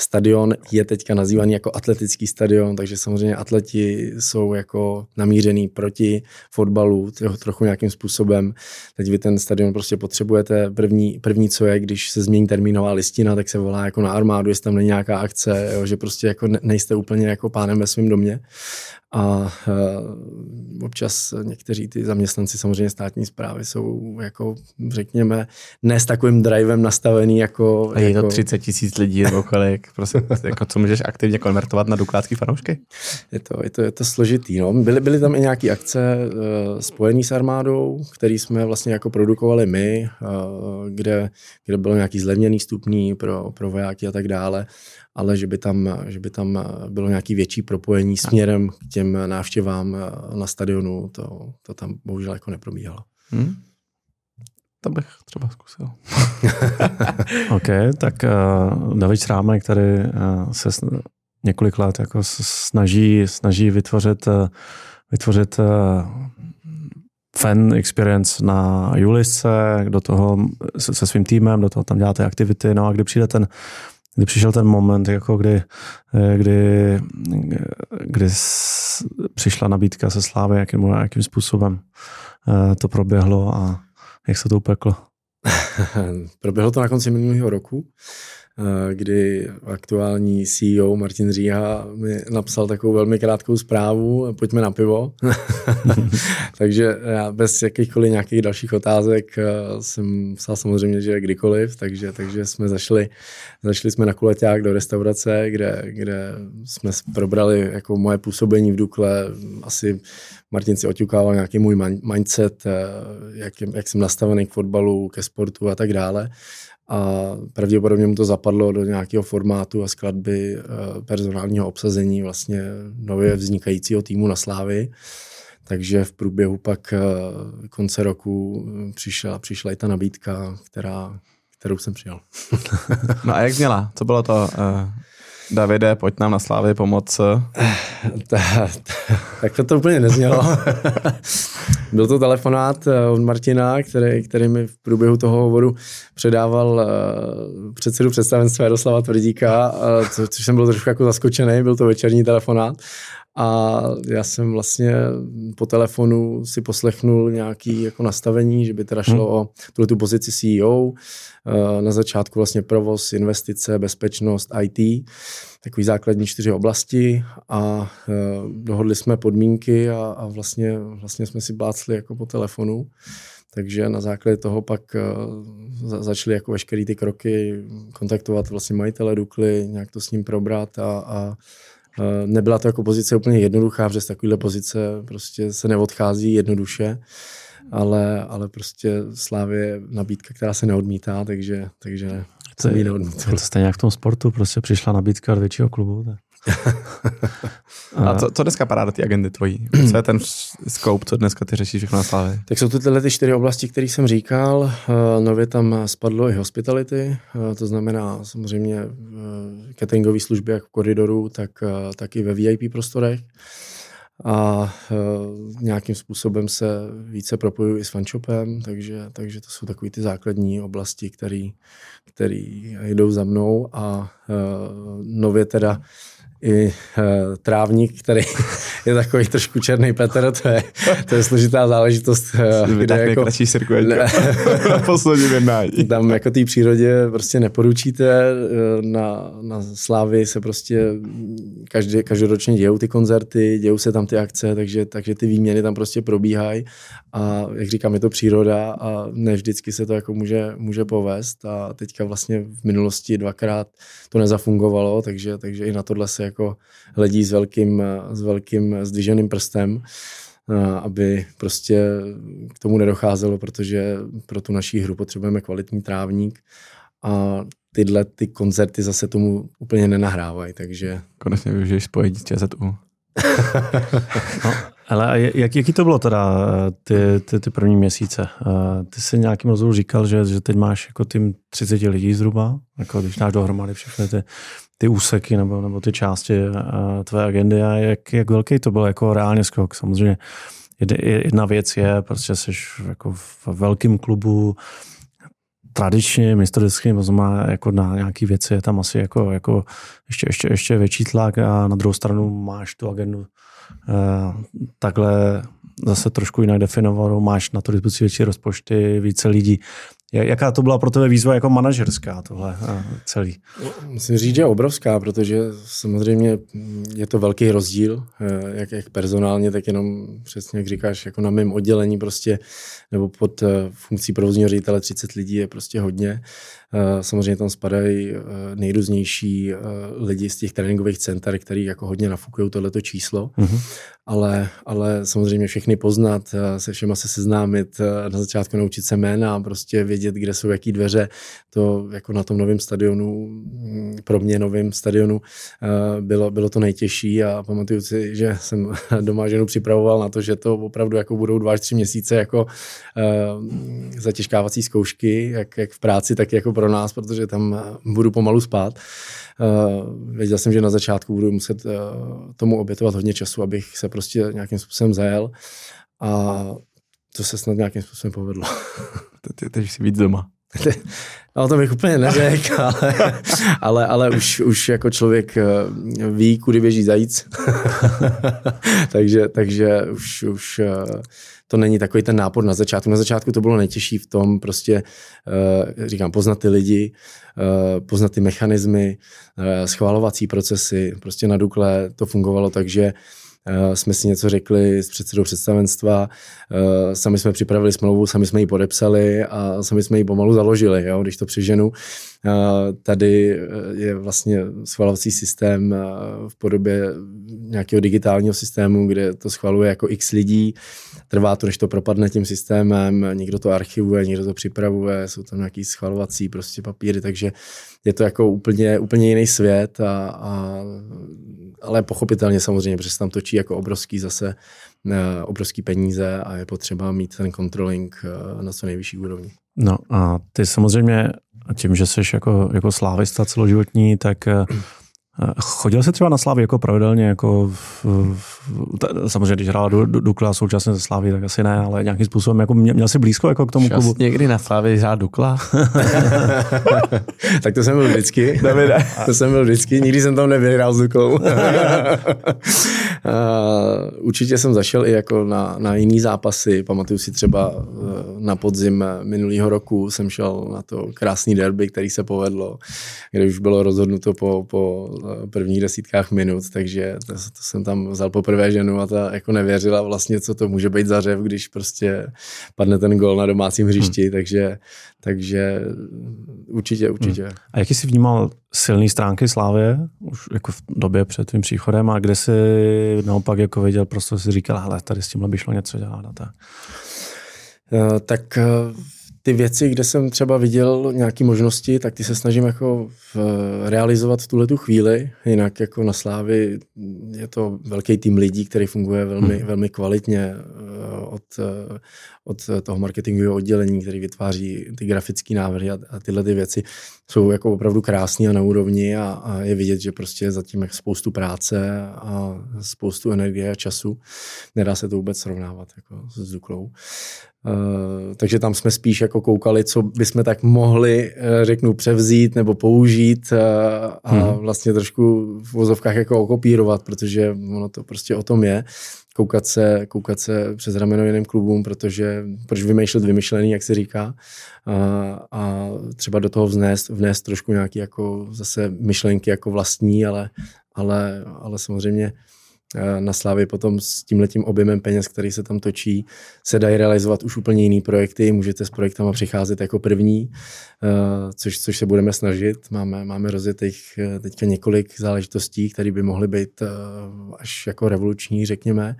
stadion je teďka nazývaný jako atletický stadion, takže samozřejmě atleti jsou jako namířený proti fotbalu trochu nějakým způsobem. Teď vy ten stadion prostě potřebujete. První, první co je, když se změní termínová listina, tak se volá jako na armádu, jestli tam není nějaká akce, jo, že prostě jako nejste úplně jako pánem ve svém domě a uh, občas někteří ty zaměstnanci samozřejmě státní zprávy jsou jako, řekněme, ne s takovým drivem nastavený jako... A je jako... to 30 tisíc lidí nebo kolik? Prosím, jako co můžeš aktivně konvertovat na duklátský fanoušky? Je to, je to, je to složitý. No. Byly, byly tam i nějaké akce uh, spojené s armádou, které jsme vlastně jako produkovali my, uh, kde, kde bylo nějaký zlevněný stupní pro, pro vojáky a tak dále ale že by tam, že by tam bylo nějaký větší propojení směrem k těm návštěvám na stadionu, to, to tam bohužel jako neprobíhalo. Hmm. To bych třeba zkusil. OK, tak uh, David Šrámek který uh, se několik let jako snaží, snaží vytvořit, uh, vytvořit uh, fan experience na Julisce, do toho se, se svým týmem, do toho tam děláte aktivity, no a kdy přijde ten kdy přišel ten moment, jako kdy, eh, kdy, kdy přišla nabídka se Slávy, jakým, jakým způsobem eh, to proběhlo a jak se to upeklo? proběhlo to na konci minulého roku. Eh, kdy aktuální CEO Martin Říha mi napsal takovou velmi krátkou zprávu, pojďme na pivo. Takže já bez jakýchkoliv nějakých dalších otázek eh, jsem psal samozřejmě, že kdykoliv, takže, takže jsme zašli, zašli jsme na kuleťák do restaurace, kde, kde jsme probrali jako moje působení v Dukle, asi Martin si oťukával nějaký můj mindset, eh, jak, jak jsem nastavený k fotbalu, ke sportu a tak dále a pravděpodobně mu to zapadlo do nějakého formátu a skladby eh, personálního obsazení vlastně nově vznikajícího týmu na Slávy. Takže v průběhu pak eh, konce roku eh, přišla, přišla i ta nabídka, která, kterou jsem přijal. no a jak zněla? Co bylo to? Davide, pojď nám na Slávy pomoc. tak to, to úplně neznělo. Byl to telefonát eh, od Martina, který, který mi v průběhu toho hovoru předával uh, předsedu představenstva Jaroslava Tvrdíka, co, což jsem byl trošku jako zaskočený, byl to večerní telefonát. A já jsem vlastně po telefonu si poslechnul nějaký jako nastavení, že by teda šlo hmm. o tuhle tu pozici CEO. Na začátku vlastně provoz, investice, bezpečnost, IT takový základní čtyři oblasti a e, dohodli jsme podmínky a, a vlastně, vlastně jsme si blácli jako po telefonu. Takže na základě toho pak e, začaly jako veškeré ty kroky kontaktovat vlastně majitele Dukly, nějak to s ním probrat a, a nebyla to jako pozice úplně jednoduchá, protože z takovéhle pozice prostě se neodchází jednoduše, ale, ale prostě Slávě je nabídka, která se neodmítá, takže, takže to je, je to stejně jak v tom sportu, prostě přišla nabídka od většího klubu. Tak. a co, co dneska padá do té agendy tvojí? Co je ten scope, co dneska ty řešíš všechno na Slávě? Tak jsou to tyhle ty čtyři oblasti, které jsem říkal. Eh, nově tam spadlo i hospitality, eh, to znamená samozřejmě eh, cateringové služby jak v koridoru, tak, tak i ve VIP prostorech a nějakým způsobem se více propojuji i s fanshopem, takže, takže to jsou takové ty základní oblasti, které jdou za mnou a nově teda i uh, trávník, který je takový trošku černý Petr, to je, to je složitá záležitost. Uh, kde tak jako, ne, na posledním jednání. Tam jako té přírodě prostě neporučíte, na, na Slávy se prostě každý, každoročně dějou ty koncerty, dějou se tam ty akce, takže, takže ty výměny tam prostě probíhají a jak říkám, je to příroda a ne vždycky se to jako může, může povést a teďka vlastně v minulosti dvakrát to nezafungovalo, takže, takže i na tohle se jako hledí s velkým, s velkým zdviženým prstem, aby prostě k tomu nedocházelo, protože pro tu naší hru potřebujeme kvalitní trávník a tyhle ty koncerty zase tomu úplně nenahrávají, takže... Konečně využiješ spojení s ČZU. no, ale jak, jaký to bylo teda ty, ty, ty první měsíce? Ty jsi nějakým rozhovoru říkal, že, že teď máš jako tým 30 lidí zhruba, jako když dáš dohromady všechny ty, ty úseky nebo, nebo ty části tvé agendy a jak, jak velký to byl jako reálně skok. Samozřejmě jedna věc je, prostě jsi jako v velkém klubu, tradičně, historicky, to znamená jako na nějaké věci je tam asi jako, jako ještě, ještě, ještě větší tlak a na druhou stranu máš tu agendu takhle zase trošku jinak definovanou, máš na to dispozici větší rozpočty, více lidí. Jaká to byla pro tebe výzva jako manažerská tohle celý? Musím říct, že obrovská, protože samozřejmě je to velký rozdíl, eh, jak, jak personálně, tak jenom přesně jak říkáš, jako na mém oddělení prostě, nebo pod eh, funkcí provozního ředitele 30 lidí je prostě hodně. Eh, samozřejmě tam spadají nejrůznější lidi z těch tréninkových center, který jako hodně nafukují tohleto číslo, mm-hmm. ale, ale samozřejmě všechny poznat, se všema se seznámit, na začátku naučit se jména, prostě vědět, kde jsou jaký dveře, to jako na tom novém stadionu, mm, pro mě novém stadionu, eh, bylo, bylo to nejtěžší a pamatuju si, že jsem doma ženu připravoval na to, že to opravdu jako budou dva až tři měsíce jako zatěžkávací zkoušky, jak, jak v práci, tak jako pro nás, protože tam budu pomalu spát. Uh, věděl jsem, že na začátku budu muset uh, tomu obětovat hodně času, abych se prostě nějakým způsobem zajel. A to se snad nějakým způsobem povedlo. Teď si víc doma. No to bych úplně neřekl, ale, ale, ale už, už jako člověk eh, ví, kudy běží zajíc. takže, takže už, už eh, to není takový ten nápor na začátku. Na začátku to bylo nejtěžší v tom prostě, eh, říkám, poznat ty lidi, poznat ty mechanismy, schvalovací procesy. Prostě na Dukle to fungovalo tak, že Eh, jsme si něco řekli s předsedou představenstva, eh, sami jsme připravili smlouvu, sami jsme ji podepsali a sami jsme ji pomalu založili, jo, když to přeženu. Eh, tady je vlastně schvalovací systém v podobě nějakého digitálního systému, kde to schvaluje jako x lidí. Trvá to, než to propadne tím systémem, někdo to archivuje, někdo to připravuje, jsou tam nějaký schvalovací prostě papíry, takže je to jako úplně, úplně jiný svět, a, a, ale pochopitelně samozřejmě, protože se tam točí jako obrovský zase eh, obrovský peníze a je potřeba mít ten controlling eh, na co nejvyšší úrovni. No a ty samozřejmě tím, že jsi jako, jako slávista celoživotní, tak eh, Chodil jsi třeba na Slávy jako pravidelně, jako v, v, samozřejmě, když hrál do, do, Dukla současně ze Slávy, tak asi ne, ale nějakým způsobem jako měl, měl jsi blízko jako k tomu Šast klubu? někdy na Slávy hrál Dukla? tak to jsem byl vždycky. to jsem byl vždycky, nikdy jsem tam nevyhrál s Duklou. určitě jsem zašel i jako na, na jiný zápasy, pamatuju si třeba eh, na podzim minulého roku jsem šel na to krásný derby, který se povedlo, kde už bylo rozhodnuto po, po prvních desítkách minut, takže to, to jsem tam vzal poprvé ženu a ta jako nevěřila vlastně, co to může být za řev, když prostě padne ten gol na domácím hřišti, hmm. takže, takže určitě, určitě. Hmm. A jaký jsi vnímal silné stránky Slávě už jako v době před tvým příchodem a kde jsi naopak jako viděl, prostě si říkal, hele, tady s tímhle by šlo něco dělat a tak? Uh, tak uh, ty věci, kde jsem třeba viděl nějaké možnosti, tak ty se snažím jako realizovat v tuhle tu chvíli. Jinak jako na Slávy je to velký tým lidí, který funguje velmi, hmm. velmi kvalitně eh, od, eh, od toho marketingového oddělení, který vytváří ty grafické návrhy a, a tyhle ty věci jsou jako opravdu krásné a na úrovni a, a je vidět, že prostě je zatím spoustu práce a spoustu energie a času. Nedá se to vůbec srovnávat jako s Duklou. Uh, takže tam jsme spíš jako koukali, co bychom tak mohli, uh, řeknu, převzít nebo použít uh, a hmm. vlastně trošku v vozovkách jako okopírovat, protože ono to prostě o tom je. Koukat se, koukat se přes rameno jiným klubům, protože proč vymýšlet vymyšlený, jak se říká, a, a třeba do toho vnést, vnést trošku nějaký jako zase myšlenky jako vlastní, ale, ale, ale samozřejmě Eh, na Slávě potom s tímhletím objemem peněz, který se tam točí, se dají realizovat už úplně jiný projekty. Můžete s projektama přicházet jako první, což, což se budeme snažit. Máme, máme rozjetých eh, teďka několik záležitostí, které by mohly být až jako revoluční, řekněme.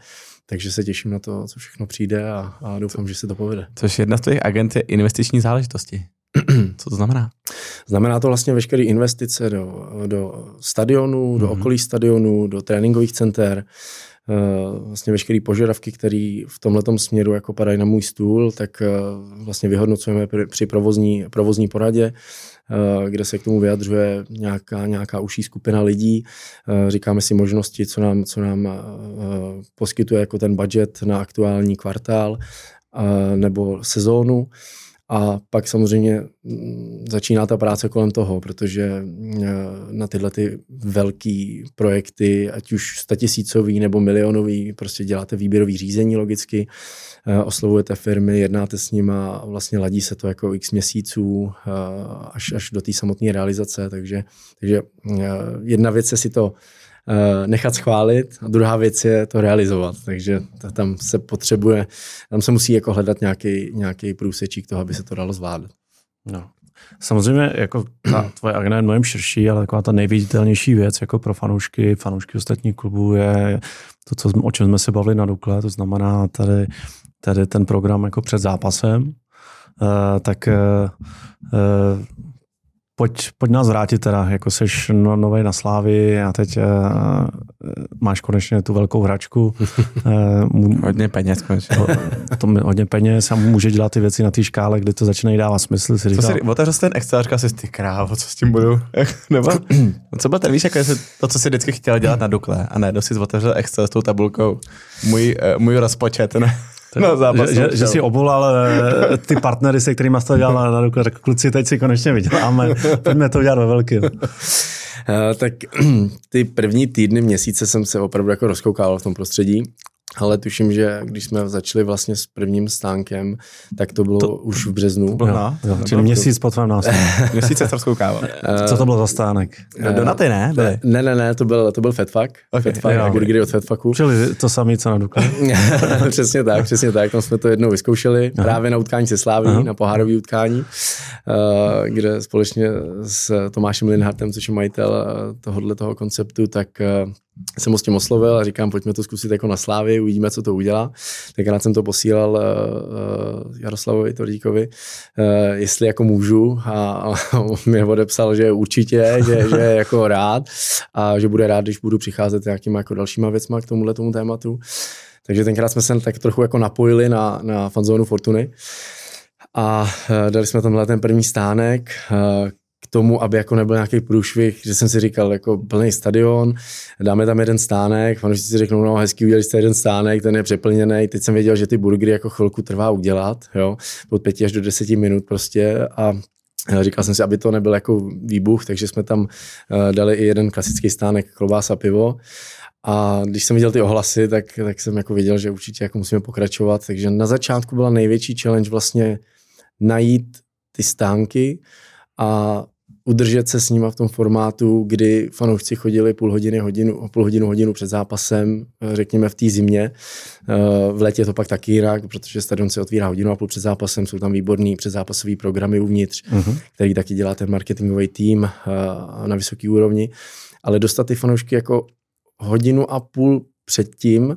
Takže se těším na to, co všechno přijde a, a doufám, že se to povede. Což jedna z těch agent je investiční záležitosti. Co to znamená? Znamená to vlastně veškeré investice do, do stadionů, mm-hmm. do mhm. okolí stadionů, do tréninkových center, eh, vlastně veškeré požadavky, které v tomhle směru jako padají na můj stůl, tak eh, vlastně vyhodnocujeme při provozní, provozní poradě, eh, kde se k tomu vyjadřuje nějaká, nějaká užší skupina lidí. Říkáme si možnosti, co nám, co nám poskytuje jako ten budget na aktuální kvartál nebo sezónu A pak samozřejmě mm, začíná ta práce kolem toho, protože eh, na tyhle ty velký projekty, ať už statisícový nebo milionový, prostě děláte výběrový řízení logicky, eh, oslovujete firmy, jednáte s nimi a vlastně ladí se to jako x měsíců eh, až, až do té samotné realizace. Takže, takže jedna věc je si to nechat schválit a druhá věc je to realizovat. Takže tam se potřebuje, tam se musí jako hledat nějaký, nějaký průsečík toho, aby se to dalo zvládat. No. Samozřejmě jako ta tvoje agenda je mnohem širší, ale taková ta nejviditelnější věc jako pro fanoušky, fanoušky ostatních klubů je to, co, o čem jsme se bavili na Dukle, to znamená tady, tady ten program jako před zápasem, uh, tak uh, pojď, pojď nás vrátit teda, jako jsi no, nový na Slávy a teď uh, máš konečně tu velkou hračku. Uh, hodně peněz konečně. to, hodně peněz a může dělat ty věci na té škále, kdy to začíná dávat smysl. Si říkal, co si, otevřel jsi ten Excel a říkal jsi, ty krávo, co s tím budu? Nebo, co byl ten, víš, jako to, co jsi vždycky chtěl dělat na Dukle a ne, jsi otevřel Excel s tou tabulkou. Můj, můj rozpočet, ne? No, zápas, že, že, si obulal eh, ty partnery, se kterými jsi to dělal na, na ruku, tak kluci, teď si konečně vyděláme, pojďme to dělat ve velkým. Uh, tak ty první týdny, měsíce jsem se opravdu jako rozkoukal v tom prostředí ale tuším, že když jsme začali vlastně s prvním stánkem, tak to bylo to, už v březnu. To, jo, jo, čili měsíc po tvém nástupu. měsíc se káva. Co to bylo za stánek? Uh, Donaty, ne? Byly. Ne, ne, ne, to byl, to byl Fedfak. Okay. Fedfak jo. burgery od Fedfaku. Čili to samé, co na Dukle. přesně tak, přesně tak. Tam jsme to jednou vyzkoušeli Aha. právě na utkání se Sláví, Aha. na pohárový utkání, uh, kde společně s Tomášem Linhartem, což je majitel tohohle toho konceptu, tak uh, jsem ho s tím oslovil a říkám, pojďme to zkusit jako na Slávy, uvidíme, co to udělá. Tenkrát jsem to posílal uh, Jaroslavovi Tordíkovi, uh, jestli jako můžu a, a on mi odepsal, že určitě, že, že jako rád a že bude rád, když budu přicházet nějakýma jako dalšíma věcma k tomuhle tomu tématu. Takže tenkrát jsme se tak trochu jako napojili na, na fanzónu Fortuny a dali jsme tamhle ten první stánek, tomu, aby jako nebyl nějaký průšvih, že jsem si říkal, jako plný stadion, dáme tam jeden stánek, fanoušci si řeknou, no hezký, udělali jste jeden stánek, ten je přeplněný, teď jsem věděl, že ty burgery jako chvilku trvá udělat, jo, od pěti až do deseti minut prostě a Říkal jsem si, aby to nebyl jako výbuch, takže jsme tam eh, dali i jeden klasický stánek klobása pivo. A když jsem viděl ty ohlasy, tak, tak jsem jako viděl, že určitě jako musíme pokračovat. Takže na začátku byla největší challenge vlastně najít ty stánky a udržet se s nima v tom formátu, kdy fanoušci chodili půl hodiny, hodinu, půl hodinu, hodinu před zápasem, řekněme v té zimě. Eh, v létě je to pak taky jinak, protože stadion se otvírá hodinu a půl před zápasem, jsou tam výborný předzápasové programy uvnitř, uh-huh. který taky dělá ten marketingový tým eh, na vysoké úrovni. Ale dostat ty fanoušky jako hodinu a půl předtím,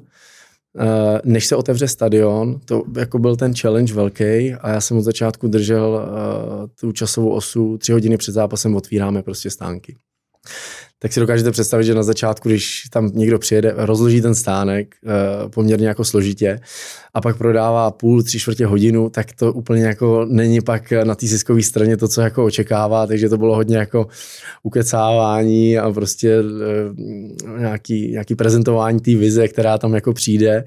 než se otevře stadion, to jako byl ten challenge velký a já jsem od začátku držel uh, tu časovou osu, tři hodiny před zápasem otvíráme prostě stánky tak si dokážete představit, že na začátku, když tam někdo přijede, rozloží ten stánek uh, poměrně jako složitě a pak prodává půl, tři čtvrtě hodinu, tak to úplně jako není pak na té ziskové straně to, co jako očekává, takže to bylo hodně jako ukecávání a prostě uh, nějaký, nějaký prezentování té vize, která tam jako přijde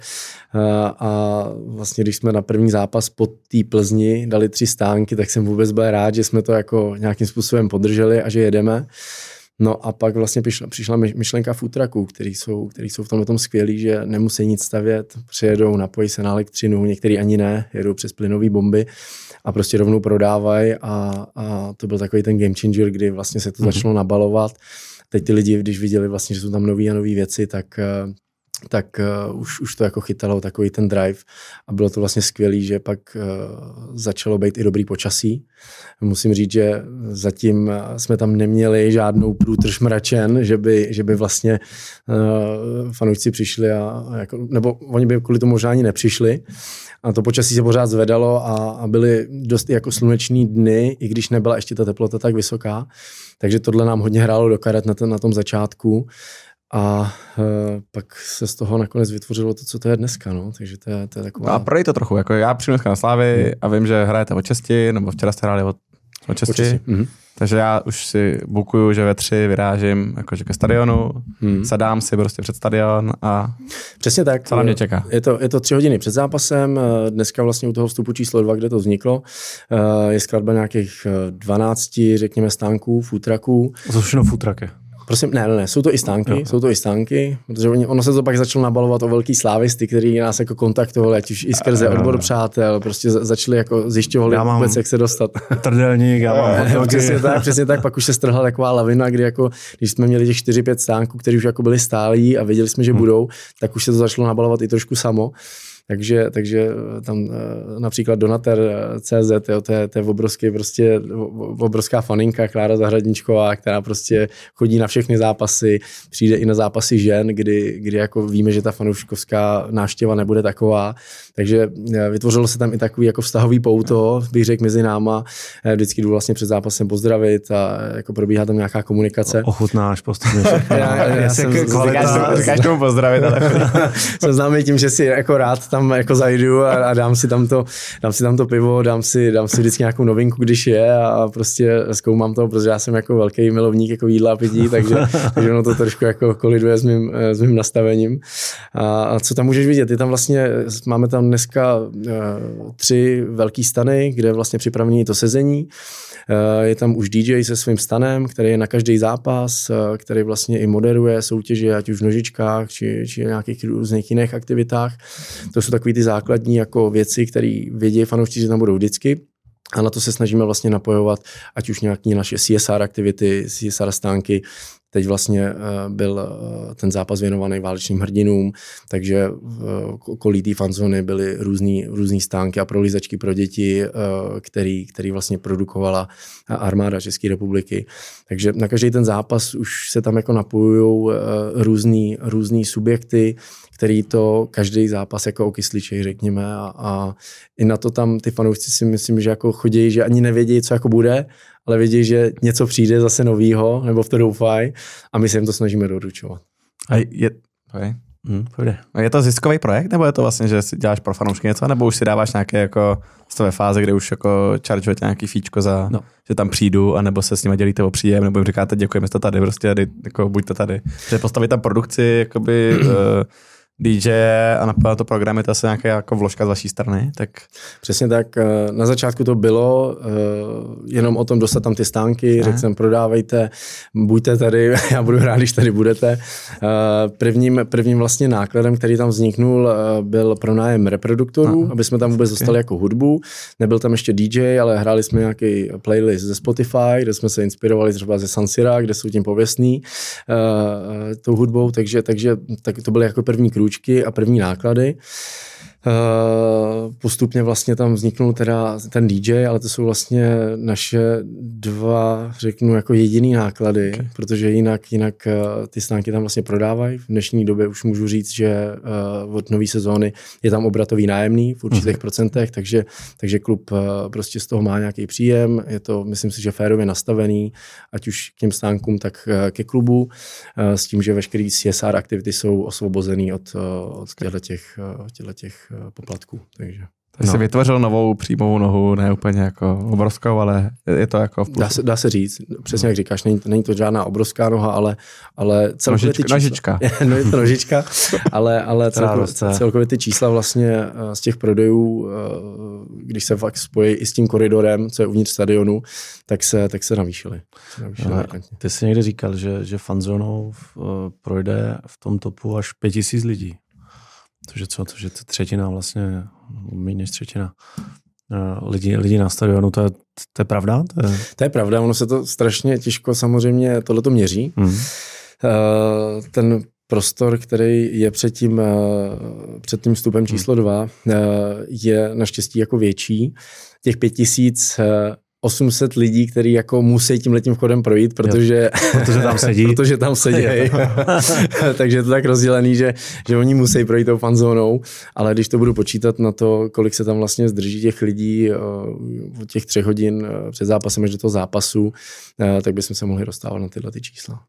uh, a vlastně když jsme na první zápas pod té Plzni dali tři stánky, tak jsem vůbec byl rád, že jsme to jako nějakým způsobem podrželi a že jedeme. No a pak vlastně přišla, přišla myšlenka futraků, který jsou, který jsou v tomhle tom skvělí, že nemusí nic stavět, přijedou, napojí se na elektřinu, některý ani ne, jedou přes plynové bomby a prostě rovnou prodávají a, a to byl takový ten game changer, kdy vlastně se to mm-hmm. začalo nabalovat. Teď ty lidi, když viděli vlastně, že jsou tam nové a nové věci, tak eh, tak uh, už, už to jako chytalo takový ten drive a bylo to vlastně skvělý, že pak uh, začalo být i dobrý počasí. Musím říct, že zatím jsme tam neměli žádnou průtrž mračen, že by, že by vlastně uh, fanoušci přišli a, a jako, nebo oni by kvůli tomu možná ani nepřišli. A to počasí se pořád zvedalo a, a byly dost jako sluneční dny, i když nebyla ještě ta teplota tak vysoká. Takže tohle nám hodně hrálo do karet na, ten, na tom začátku. A e, pak se z toho nakonec vytvořilo to, co to je dneska, no. Takže to je, to je taková... No a prodej to trochu, jako já přijdu dneska na Slávy hmm. a vím, že hrajete o česti, nebo včera jste hráli o, o česti. O česti. Mm-hmm. Takže já už si bukuju, že ve tři vyrážím jakože ke stadionu, hmm. sadám si prostě před stadion a Přesně tak. Co na mě čeká? Je to, je to tři hodiny před zápasem, dneska vlastně u toho vstupu číslo dva, kde to vzniklo, je skladba nějakých 12, řekněme, stánků, futraků. To všechno futraky. Prosím, ne, ne, ne, jsou to i stánky, jo. jsou to i stánky, protože oni, ono se to pak začalo nabalovat o velký slávisty, který nás jako kontaktovali, ať už i skrze odbor přátel, prostě začali jako zjišťovali já mám vůbec, jak se dostat. Trdelník, já mám přesně tak, přesně tak, pak už se strhla taková lavina, kdy jako, když jsme měli těch 4-5 stánků, které už jako byly stálí a věděli jsme, že hmm. budou, tak už se to začalo nabalovat i trošku samo. Takže, takže eh, tam eh, například Donater eh, CZ, jo, to, je, to je obrovský, prostě, obrovská faninka Klára Zahradničková, která prostě chodí na všechny zápasy, přijde i na zápasy žen, kdy, kdy jako víme, že ta fanouškovská návštěva nebude taková. Takže vytvořilo se tam i takový jako vztahový pouto, bych řekl, mezi náma. Vždycky jdu vlastně před zápasem pozdravit a jako probíhá tam nějaká komunikace. Ochutnáš postupně já, já, já jsem, kvalita, říkáš tomu pozdravit, ale jsem známý tím, že si jako rád tam jako zajdu a, a dám, si tam to, dám si tam to pivo, dám si, dám si vždycky nějakou novinku, když je a prostě zkoumám to, protože já jsem jako velký milovník jako jídla a pití, takže, takže ono to trošku jako koliduje s mým, s mým nastavením. A, a co tam můžeš vidět? Je tam vlastně, máme tam dneska uh, tři velký stany, kde je vlastně připravený to sezení. Eh, je tam už DJ se svým stanem, který je na každý zápas, eh, který vlastně i moderuje soutěže, ať už v nožičkách, či, či nějakých různých jiných aktivitách. To jsou takové ty základní jako věci, které vědí fanoušci, že tam budou vždycky. A na to se snažíme vlastně napojovat, ať už nějaké naše CSR aktivity, CSR stánky, Teď vlastně eh, byl eh, ten zápas věnovaný válečným hrdinům, takže v okolí té fanzony byly různý, různý stánky a prolízačky pro děti, eh, který, který vlastně produkovala armáda České republiky. Takže na každý ten zápas už se tam jako napojují různý, různý subjekty, který to každý zápas jako okysličej, řekněme. A, a i na to tam ty fanoušci si myslím, že jako chodí, že ani nevědí, co jako bude, ale vědí, že něco přijde zase novýho, nebo v to doufají a my se jim to snažíme doručovat. A je, okay. Hmm, je to ziskový projekt, nebo je to vlastně, že si děláš pro fanoušky něco, nebo už si dáváš nějaké jako ve fáze, kde už jako chargeujete nějaký fíčko za, no. že tam přijdu, anebo se s nimi dělíte o příjem, nebo jim říkáte děkujeme, jste tady, prostě jako buďte tady. Že postavit tam produkci, jakoby, uh, DJ a napadá to programy, to asi nějaká jako vložka z vaší strany, tak... Přesně tak. Eh, na začátku to bylo eh, jenom o tom dostat tam ty stánky, řekl jsem prodávejte, buďte tady, já budu rád, když tady budete. Eh, prvním, prvním vlastně nákladem, který tam vzniknul, byl pronájem reproduktorů, Aha. aby jsme tam vůbec dostali jako hudbu. Nebyl tam ještě DJ, ale hráli jsme nějaký playlist ze Spotify, kde jsme se inspirovali třeba ze Sansira, kde jsou tím pověstný tou hudbou, takže, takže tak to byly jako první krůčky krůčky a první náklady. Eh, postupně vlastně tam vzniknul teda ten DJ, ale to jsou vlastně naše dva, řeknu, jako jediný náklady, okay. protože jinak, jinak eh, ty stánky tam vlastně prodávají. V dnešní době už můžu říct, že eh, od nové sezóny je tam obratový nájemný v určitých okay. procentech, takže, takže klub prostě z toho má nějaký příjem. Je to, myslím si, že férově nastavený, ať už k těm stánkům, tak ke klubu, s tím, že veškeré CSR aktivity jsou osvobozený od, od těchto těch, těch poplatků. Takže. Tak no. jsi vytvořil novou příjmovou nohu, ne úplně jako obrovskou, ale je to jako v Dá se, dá se říct, přesně jak říkáš, není, není to žádná obrovská noha, ale, ale celkově Nožička, ty čísla, nožička. no je to nožička, ale, ale celkově, celkově ty čísla vlastně eh, z těch prodejů, eh, když se fakt spojí i s tím koridorem, co je uvnitř stadionu, tak se, tak se navýšily. Se navýšily ty jsi někdy říkal, že, že fanzónou eh, projde v tom topu až 5000 lidí. Což je co, to je třetina vlastně, méně než třetina eh, lidí, lidí na stadionu, to je, to je pravda? To je... to je pravda, ono se to strašně těžko samozřejmě tohle to měří. Mm. Ten prostor, který je před tím, eh, před tím vstupem číslo dva, je naštěstí jako větší. Těch pět tisíc 800 lidí, kteří jako musí tím letím vchodem projít, protože, protože tam sedí. protože tam sedí. Takže je to tak rozdělený, že, že oni musí projít tou fanzónou, ale když to budu počítat na to, kolik se tam vlastně zdrží těch lidí uh, od těch třech hodin uh, před zápasem až do toho zápasu, uh, tak bychom se mohli dostávat na tyhle ty čísla.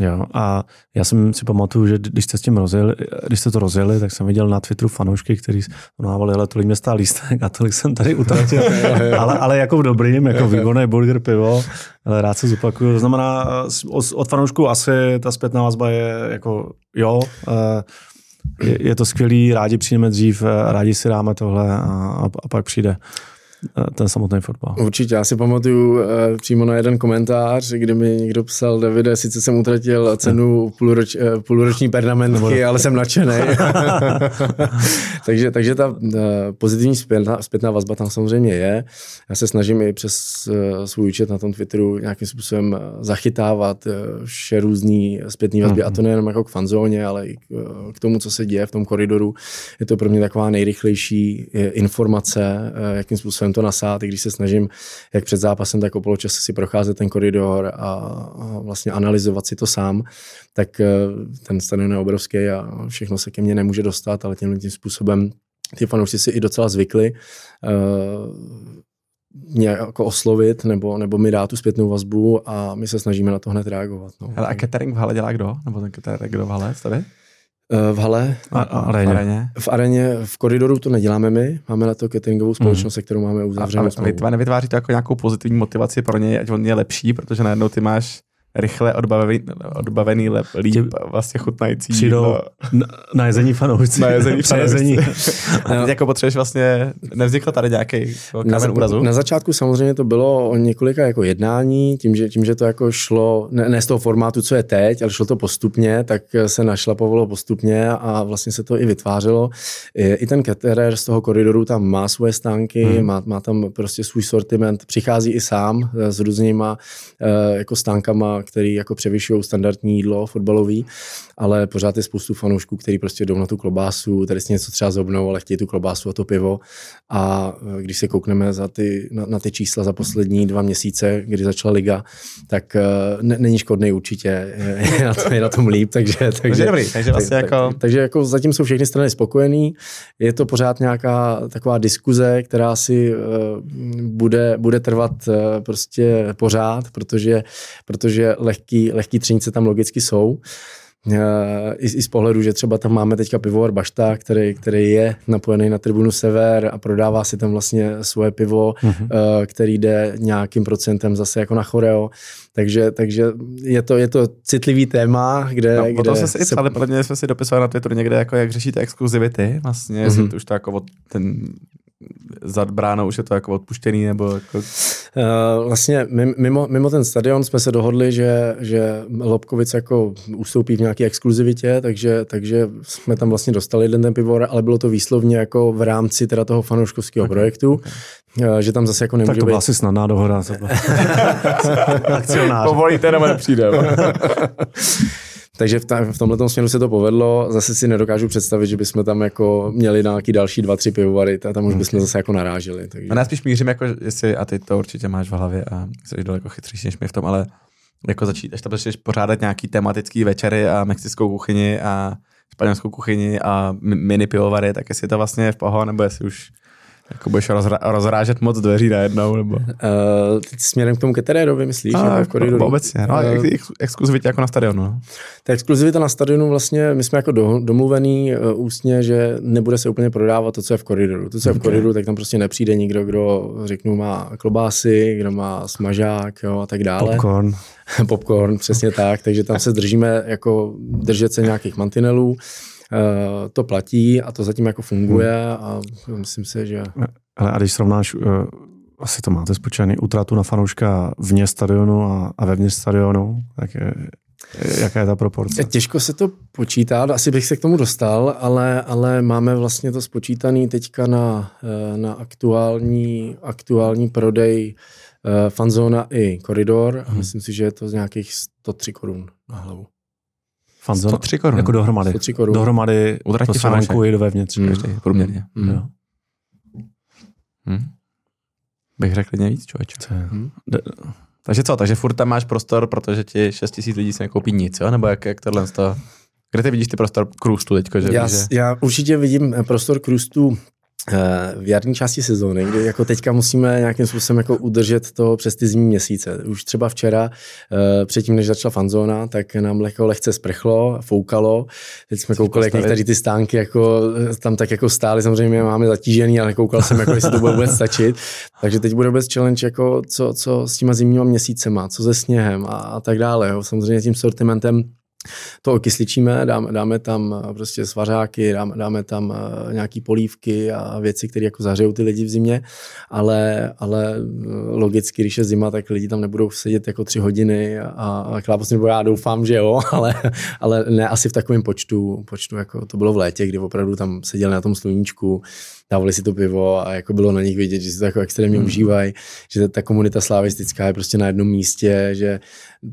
Jo, a já jsem si pamatuju, že když jste s tím rozjeli, když jste to rozjeli, tak jsem viděl na Twitteru fanoušky, kteří návali, ale tolik mě stál lístek a tolik jsem tady utratil. ale, ale jako v dobrým, jako výborný burger, pivo, ale rád se zopakuju. To znamená, od fanoušků asi ta zpětná vazba je jako jo, eh, je, je to skvělý, rádi přijdeme dřív, eh, rádi si dáme tohle a, a, a pak přijde ten samotný fotbal. Určitě, já si pamatuju uh, přímo na jeden komentář, kdy mi někdo psal, Davide, sice jsem utratil cenu půlroč, uh, půlroční pernamentky, ale jsem nadšený. takže, takže ta uh, pozitivní zpětná, zpětná vazba tam samozřejmě je. Já se snažím i přes svůj účet na tom Twitteru nějakým způsobem zachytávat vše různý zpětný vazby, mm-hmm. a to nejenom jako k fanzóně, ale i k, k tomu, co se děje v tom koridoru. Je to pro mě taková nejrychlejší informace, jakým způsobem to nasát, i když se snažím jak před zápasem, tak o poločase si procházet ten koridor a, vlastně analyzovat si to sám, tak eh, ten stadion je obrovský a všechno se ke mně nemůže dostat, ale tímhle tím způsobem ty fanoušci si i docela zvykli uh, mě jako oslovit nebo, nebo mi dát tu zpětnou vazbu a my se snažíme na to hned reagovat. No. Ale a catering v hale dělá kdo? Nebo ten catering kdo v hale? Stavě? Eh, v hale. A, a aréně. V aréně. V aréně, v koridoru to neděláme my, máme na to cateringovou společnost, mm. se kterou máme uzavřenou a, a, a vy nevytváříte jako nějakou pozitivní motivaci pro něj, ať on je lepší, protože najednou ty máš rychle odbavený, odbavený lep, líp, Tě, vlastně chutnající. Přijdou na, na jezení fanoušci. Na jezení fanoušci. ty jako potřebuješ vlastně, nevznikl tady nějaký kámen úrazu? Na začátku samozřejmě to bylo o několika jako jednání, tím že, tím, že to jako šlo, ne, ne z toho formátu, co je teď, ale šlo to postupně, tak se našlapovalo postupně a vlastně se to i vytvářelo. I, i ten caterer z toho koridoru tam má svoje stánky, hmm. má, má tam prostě svůj sortiment, přichází i sám s různýma uh, jako stánkama, který jako převyšují standardní jídlo fotbalový, ale pořád je spoustu fanoušků, který prostě jdou na tu klobásu, tady si něco třeba zobnou, ale chtějí tu klobásu a to pivo. A e, když se koukneme za ty, na, na ty čísla za poslední dva měsíce, kdy začala liga, tak uh, ne, není škodný určitě, je na, tom, je na tom líp, takže, takže, takže dobrý, takže vlastně tak, jako... Tak, takže jako zatím jsou všechny strany spokojený, je to pořád nějaká taková diskuze, která si uh, bude, bude trvat uh, prostě pořád, protože, protože lehký, lehký třenice tam logicky jsou. Eh, I, I z pohledu, že třeba tam máme teďka pivovar Bašta, který, který je napojený na tribunu Sever a prodává si tam vlastně svoje pivo, mm-hmm. který jde nějakým procentem zase jako na choreo. Takže, takže je, to, je to citlivý téma, kde... No, kde se, se i psali, podle mě jsme si dopisovali na Twitteru někde, jako jak řešíte exkluzivity, vlastně, mm-hmm. už to jako ten za bránou už je to jako odpuštěný, nebo jako... Uh, vlastně mimo, mimo ten stadion jsme se dohodli, že, že Lobkovic jako ustoupí v nějaké exkluzivitě, takže, takže jsme tam vlastně dostali jeden ten pivor, ale bylo to výslovně jako v rámci teda toho fanouškovského okay. projektu, okay. že tam zase jako nemůže Tak to byla být... asi snadná dohoda. Akcionář. Povolíte nebo nepřijde. Takže v, ta, v tomhle směru se to povedlo. Zase si nedokážu představit, že bychom tam jako měli nějaký další dva, tři pivovary, a tam už bychom zase jako naráželi. Takže... A já spíš mířím, jako, jestli, a ty to určitě máš v hlavě a jsi daleko chytřejší než my v tom, ale jako začít, až tam začneš pořádat nějaký tematický večery a mexickou kuchyni a španělskou kuchyni a mini pivovary, tak jestli je to vlastně v poho, nebo jestli už jako budeš rozra- rozrážet moc dveří najednou, nebo? Uh, směrem k tomu Keterérovi, myslíš? A, jako v koridoru? Obecně, no, uh, exkluzivitě jako na stadionu. No. Ta exkluzivita na stadionu vlastně, my jsme jako do, domluvený uh, ústně, že nebude se úplně prodávat to, co je v koridoru. To, co je v koridoru, tak tam prostě nepřijde nikdo, kdo, řeknu, má klobásy, kdo má smažák jo, a tak dále. Popcorn. Popcorn, přesně tak. Takže tam se držíme jako držet se nějakých mantinelů. Eh, to platí a to zatím jako funguje a myslím si, že... Ale a když srovnáš, uh, asi to máte spočítaný, utratu na fanouška vně stadionu a, a vevnitř stadionu, tak je, Jaká je ta proporce? Těžko se to počítá, asi bych se k tomu dostal, ale, ale máme vlastně to spočítaný teďka na, eh, na aktuální, aktuální prodej fanzóna i koridor a hmm. myslím si, že je to z nějakých 103 korun na hlavu. Fanzon, 103 korun. Jako dohromady. 103 korun. Dohromady Utratí fanoušku i do vevnitř. Mm. Každý, průměrně. Mm. Jo. Hmm. Bych řekl klidně víc, člověče. Hmm. Takže co, takže furt tam máš prostor, protože ti 6 tisíc lidí si nekoupí nic, jo? Nebo jak, jak tohle to... Kde ty vidíš ty prostor k růstu teďko? Že, já, že... já určitě vidím prostor k růstu Eh, v jarní části sezóny, kdy jako teďka musíme nějakým způsobem jako udržet to přes ty zimní měsíce. Už třeba včera, eh, předtím, než začala fanzóna, tak nám lehko lehce sprchlo, foukalo. Teď jsme koukali, jak některé ty stánky jako, eh, tam tak jako stály, samozřejmě máme zatížený, ale koukal jsem, jako, jestli to bude vůbec stačit. Takže teď bude vůbec challenge, jako co, co s těma zimníma měsícema, co se sněhem a, a tak dále. Jo. Samozřejmě tím sortimentem to okysličíme, dáme, dáme tam eh, prostě svařáky, dáme, dáme tam eh, nějaký polívky a věci, které jako zahřejou ty lidi v zimě, ale, ale eh, logicky, když je zima, tak lidi tam nebudou sedět jako tři hodiny a, a klápos nebo já doufám, že jo, ale, ale ne asi v takovém počtu, počtu, jako to bylo v létě, kdy opravdu tam seděli na tom sluníčku, dávali si to pivo a jako bylo na nich vidět, že si to jako extrémně hmm. užívají, že ta komunita slavistická je prostě na jednom místě, že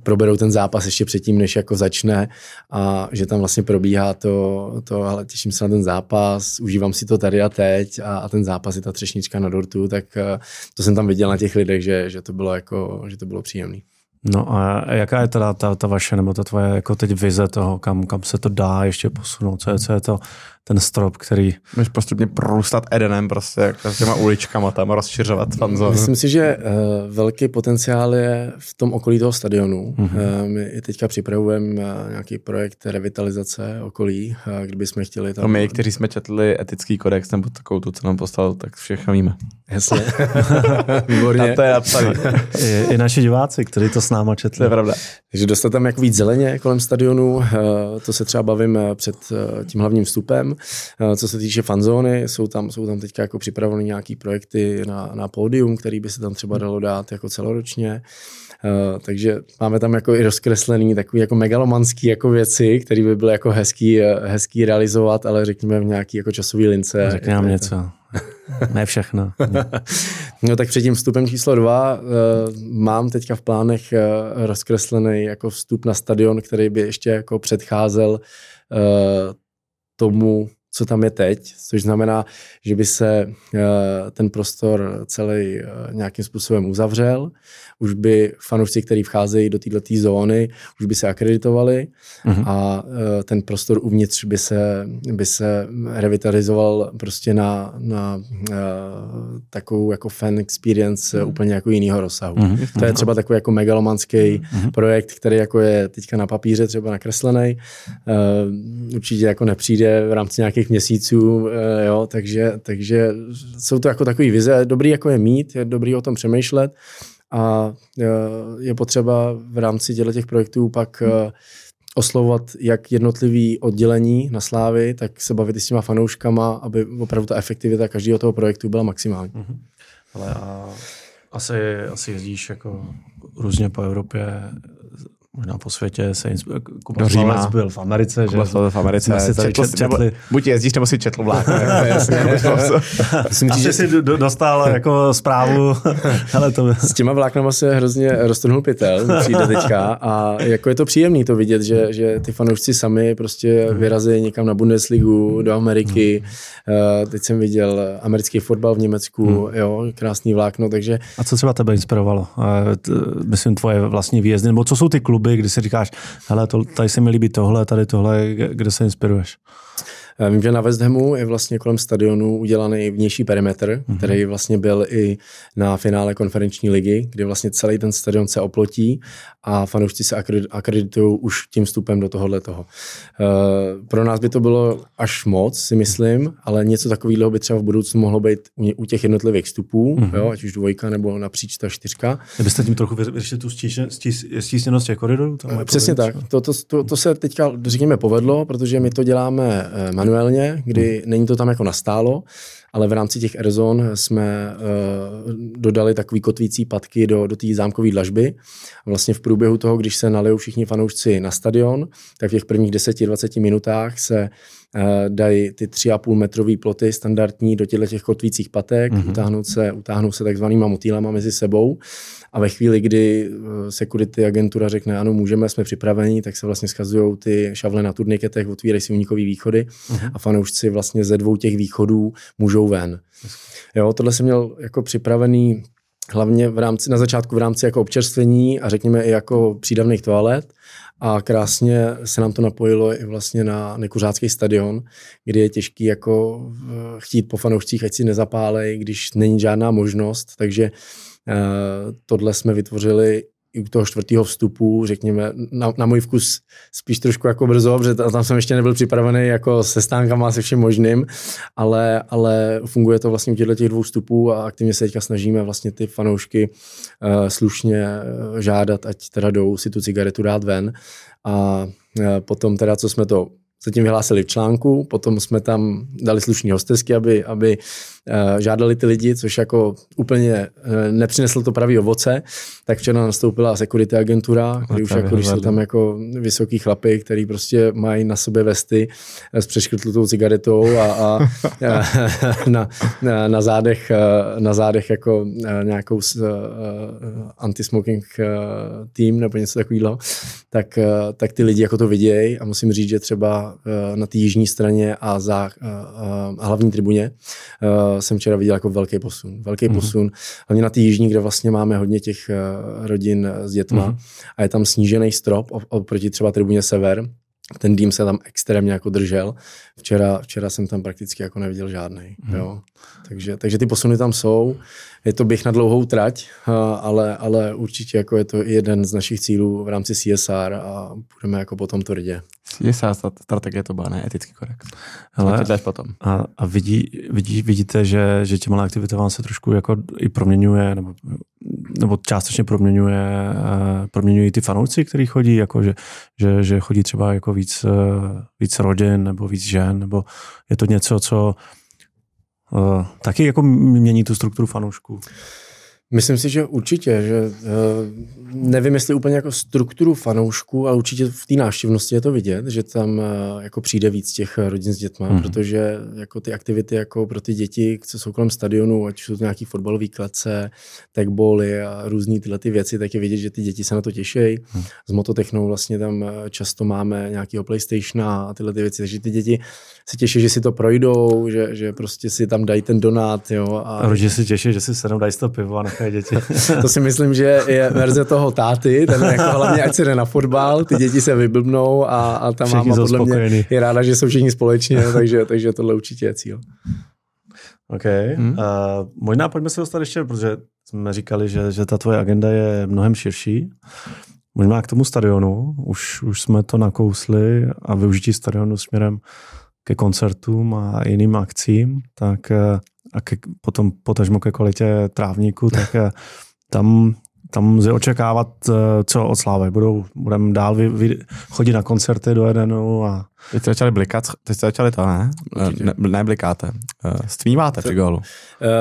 proberou ten zápas ještě předtím, než jako začne a že tam vlastně probíhá to, to ale těším se na ten zápas, užívám si to tady a teď a, a ten zápas je ta třešnička na dortu, tak eh, to jsem tam viděl na těch lidech, že, že to bylo jako, že to bylo příjemné. No a jaká je teda ta, ta vaše nebo ta tvoje jako teď vize toho, kam, kam se to dá ještě posunout, co je, co je to ten strop, který... Můžeš postupně prorůstat Edenem prostě, jako s těma uličkama tam rozšiřovat fanzónu. Myslím si, že uh, velký potenciál je v tom okolí toho stadionu. Mm-hmm. Uh, my teďka připravujeme uh, nějaký projekt revitalizace okolí, uh, kdyby jsme chtěli tam... No my, kteří jsme četli etický kodex nebo takovou tu, co nám poslal, tak všechno víme. Jasně. Výborně. A to je napsaný. I, I naši diváci, kteří to s náma četli. To je pravda. Takže dostat tam jako víc zeleně kolem stadionu, uh, to se třeba bavím před uh, tím hlavním vstupem. Eh, co se týče fanzóny, jsou tam, jsou tam teďka jako připraveny nějaký projekty na, na pódium, který by se tam třeba dalo dát jako celoročně. Uh, takže máme tam jako i rozkreslený takový jako megalomanský jako věci, které by byly jako hezký, eh, hezký realizovat, ale řekněme v nějaký jako časový lince. Řekni nám něco. ne všechno. no tak před tím vstupem číslo dva uh, mám teďka v plánech uh, rozkreslený jako vstup na stadion, který by ještě jako předcházel uh, tomu, co tam je teď, což znamená, že by se eh, ten prostor celý eh, nějakým způsobem uzavřel, už by fanoušci, kteří vcházejí do této zóny, už by se akreditovali uh-huh. a eh, ten prostor uvnitř by se, by se revitalizoval prostě na, na takovou jako fan experience uh-huh. úplně jako jiného rozsahu. Uh-huh. To je třeba takový jako megalomanský uh-huh. projekt, který jako je teďka na papíře třeba nakreslený. Určitě jako nepřijde v rámci nějakých nějakých měsíců, eh, jo, takže, takže jsou to jako takové vize, dobrý jako je mít, je dobrý o tom přemýšlet a eh, je potřeba v rámci těch projektů pak eh, oslovovat jak jednotlivý oddělení na Slávy, tak se bavit i s těma fanouškama, aby opravdu ta efektivita každého toho projektu byla maximální. Mm-hmm. Ale a asi, asi jezdíš jako různě po Evropě možná po světě se Kuba Do Říma. byl v Americe, Kuba že? byl v Americe. si četl, čet, četli. Nebo, buď jezdíš, nebo si četl vlákno. Myslím, že jsi dostal jako zprávu. Hele, to... S těma vláknama se hrozně roztrhnul pytel, přijde teďka a jako je to příjemný to vidět, že, že ty fanoušci sami prostě vyrazí někam na Bundesligu, do Ameriky. Uh, teď jsem viděl americký fotbal v Německu, hmm. jo, krásný vlákno, takže... A co třeba tebe inspirovalo? T, myslím, tvoje vlastní výjezdy, nebo co jsou ty kluby, kluby, kdy si říkáš, hele, to, tady se mi líbí tohle, tady tohle, kde se inspiruješ? Vím, že na West Hamu je vlastně kolem stadionu udělaný vnější perimetr, mm-hmm. který vlastně byl i na finále konferenční ligy, kde vlastně celý ten stadion se oplotí a fanoušci se akreditují už tím vstupem do tohohle toho. Uh, pro nás by to bylo až moc, si myslím, ale něco takového by třeba v budoucnu mohlo být u, těch jednotlivých vstupů, mm-hmm. jo, ať už dvojka nebo napříč ta čtyřka. Kdybyste tím trochu vyřešili tu stísněnost těch koridorů? Přesně tak. To, to, to, to, se teďka, řekněme, povedlo, protože my to děláme eh, manuálně, kdy hmm. není to tam jako nastálo, ale v rámci těch Airzone jsme uh, dodali takový kotvící patky do, do té zámkové dlažby. Vlastně v průběhu toho, když se nalijou všichni fanoušci na stadion, tak v těch prvních 10-20 minutách se uh, dají ty 3,5 metrový ploty standardní do těchto těch kotvících patek, mm-hmm. utáhnou se, utáhnou se takzvanýma motýlama mezi sebou a ve chvíli, kdy eh, security agentura řekne, ano, můžeme, jsme připraveni, tak se vlastně skazují ty šavle na turniketech, otvírají si unikový východy uh-huh. a fanoušci vlastně ze dvou těch východů můžou ven. Jo, tohle jsem měl jako připravený hlavně v rámci, na začátku v rámci jako občerstvení a řekněme i jako přídavných toalet. A krásně se nám to napojilo i vlastně na nekuřácký stadion, kde je těžký jako eh, chtít po fanoušcích, ať si nezapálej, když není žádná možnost. Takže eh, tohle jsme vytvořili u toho čtvrtého vstupu, řekněme, na, na můj vkus spíš trošku jako brzo, protože tam jsem ještě nebyl připravený jako se stánkama, se vším možným, ale, ale funguje to vlastně u těchto těch dvou vstupů a aktivně se teďka snažíme vlastně ty fanoušky uh, slušně uh, žádat, ať teda jdou si tu cigaretu dát ven. A uh, potom teda, co jsme to zatím vyhlásili v článku, potom jsme tam dali slušný hostesky, aby, aby žádali ty lidi, což jako úplně uh, nepřineslo to pravý ovoce, tak včera nastoupila security agentura, který už jako, když jsou tam jako vysoký chlapy, který prostě mají na sobě vesty s přeškrtlutou cigaretou a, a, a na, na, na, zádech, na zádech jako nějakou anti-smoking tým nebo něco takového, tak, tak ty lidi jako to vidějí a musím říct, že třeba Eh, na té jižní straně a za eh, eh, hlavní tribuně jsem včera viděl jako velký posun. Velký mm-hmm. posun, hlavně na té jižní, kde vlastně máme hodně těch rodin s dětma mm-hmm. a je tam snížený strop oproti třeba tribuně Sever, ten dým se tam extrémně jako držel. Včera, včera jsem tam prakticky jako neviděl žádný. Hmm. Jo. Takže, takže ty posuny tam jsou. Je to běh na dlouhou trať, ale, ale určitě jako je to jeden z našich cílů v rámci CSR a budeme jako potom to rdě. CSR strategie to byla, ne etický korekt. Hele, potom. A, a vidí, vidí, vidíte, že, že těma aktivitama se trošku jako i proměňuje, nebo, nebo částečně proměňuje, uh, proměňují ty fanouci, kteří chodí, jako že, že, že chodí třeba jako víc, uh, víc rodin nebo víc žen, nebo je to něco, co uh, taky jako mění tu strukturu fanoušků? Myslím si, že určitě, že uh, nevím, jestli úplně jako strukturu fanoušků, ale určitě v té návštěvnosti je to vidět, že tam uh, jako přijde víc těch rodin s dětma, mm. protože jako ty aktivity jako pro ty děti, co jsou kolem stadionu, ať jsou to nějaký fotbalové klece, tagbally a různé tyhle ty věci, tak je vidět, že ty děti se na to těší. Mm. S mototechnou vlastně tam často máme nějakého PlayStationa a tyhle ty věci, takže ty děti se těší, že si to projdou, že, že prostě si tam dají ten donát. Jo, a, a rodiče si těší, že si se dají to pivo a nechají děti. to si myslím, že je verze toho táty, ten jako hlavně ať si jde na fotbal, ty děti se vyblbnou a, a ta máma podle spokojený. mě je ráda, že jsou všichni společně, takže, takže tohle určitě je cíl. OK. Hmm. Uh, možná pojďme se dostat ještě, protože jsme říkali, že, že ta tvoje agenda je mnohem širší. Možná k tomu stadionu, už, už jsme to nakousli a využití stadionu směrem ke koncertům a jiným akcím, tak eh, a ke, potom potažmo ke kvalitě trávníku, tak eh, tam, tam lze očekávat, eh, co od Slávy. Budou, budeme dál vy, vy, chodit na koncerty do Edenu a... Teď jste začali blikat, teď jste začali to, ne? Ne, ne blikáte. Stvímáte při gólu.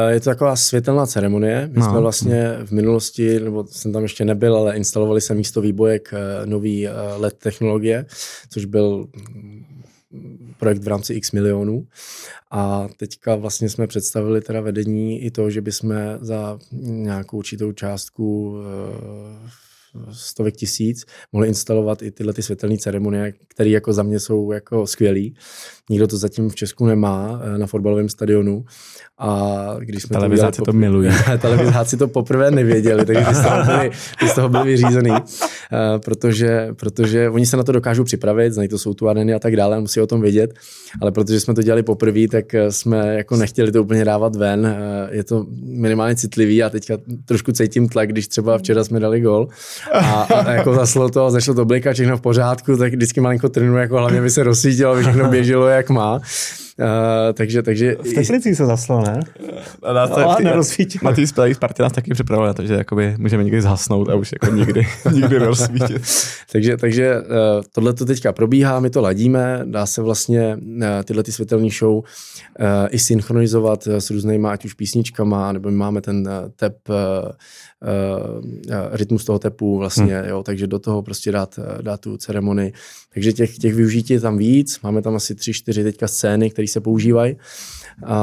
Je to taková světelná ceremonie. My no. jsme vlastně v minulosti, nebo jsem tam ještě nebyl, ale instalovali se místo výbojek nový LED technologie, což byl projekt v rámci x milionů. A teďka vlastně jsme představili teda vedení i to, že bychom za nějakou určitou částku eh, stovek tisíc mohli instalovat i tyhle ty světelné ceremonie, které jako za mě jsou jako skvělý. Nikdo to zatím v Česku nemá eh, na fotbalovém stadionu. A když jsme Televizáci to, to milují. televizáci to poprvé nevěděli, takže ty z toho byli, ty z toho byli vyřízený. Uh, protože, protože oni se na to dokážou připravit, znají to jsou tu areny a tak dále, musí o tom vědět, ale protože jsme to dělali poprvé, tak eh, jsme jako nechtěli to úplně dávat ven. Je to minimálně citlivý a teďka trošku cítím tlak, když třeba včera jsme dali gol a, a jako zaslo to, začalo to blikat, všechno v pořádku, tak vždycky malinko trénuji, jako hlavně by se rozsvítilo, všechno běželo jak má. Uh, takže, takže... V Teplicích se zaslo, ne? A to, no, tý spělých Sparty nás taky připravili na to, že jakoby můžeme někdy zhasnout a už jako nikdy, nikdy rozsvítit. takže takže uh, tohle to teďka probíhá, my to ladíme, dá se vlastně uh, tyhle ty světelný show uh, i synchronizovat s různýma, ať už písničkama, nebo my máme ten uh, tep uh, uh, rytmus toho tepu vlastně, hmm. jo, takže do toho prostě dát, dát tu ceremonii. Takže těch, těch využití je tam víc, máme tam asi tři, čtyři teďka scény, které se používají. A,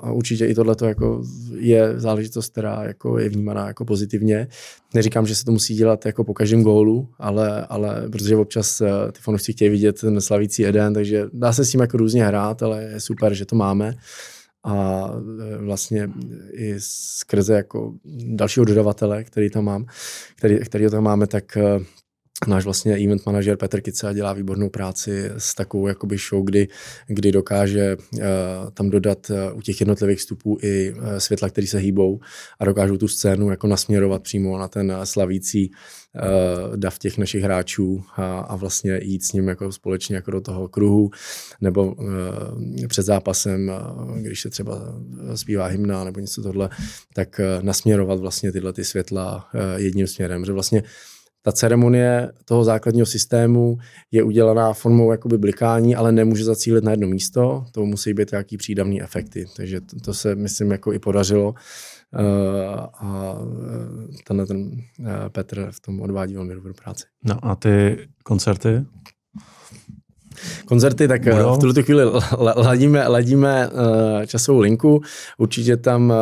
a určitě i tohle jako je záležitost, která jako je vnímaná jako pozitivně. Neříkám, že se to musí dělat jako po každém gólu, ale, ale protože občas ty fanoušci chtějí vidět ten slavící jeden, takže dá se s tím jako různě hrát, ale je super, že to máme. A vlastně i skrze jako dalšího dodavatele, který tam mám, který, který tam máme, tak náš vlastně event manažer Petr Kica dělá výbornou práci s takovou jakoby show, kdy, kdy dokáže uh, tam dodat uh, u těch jednotlivých vstupů i uh, světla, které se hýbou a dokážou tu scénu jako nasměrovat přímo na ten slavící uh, dav těch našich hráčů a, a vlastně jít s ním jako společně jako do toho kruhu nebo uh, před zápasem, uh, když se třeba zpívá hymna nebo něco tohle, tak uh, nasměrovat vlastně tyhle ty světla uh, jedním směrem, že vlastně ta ceremonie toho základního systému je udělaná formou jakoby blikání, ale nemůže zacílit na jedno místo, to musí být nějaký přídavný efekty. Takže to, to se, myslím, jako i podařilo. Uh, a eh, tenhle ten uh, Petr v tom odvádí velmi dobrou práci. No a ty koncerty? Koncerty, tak Budou? Eh, v tuto chvíli ladíme, ladíme uh, časovou linku. Určitě tam uh,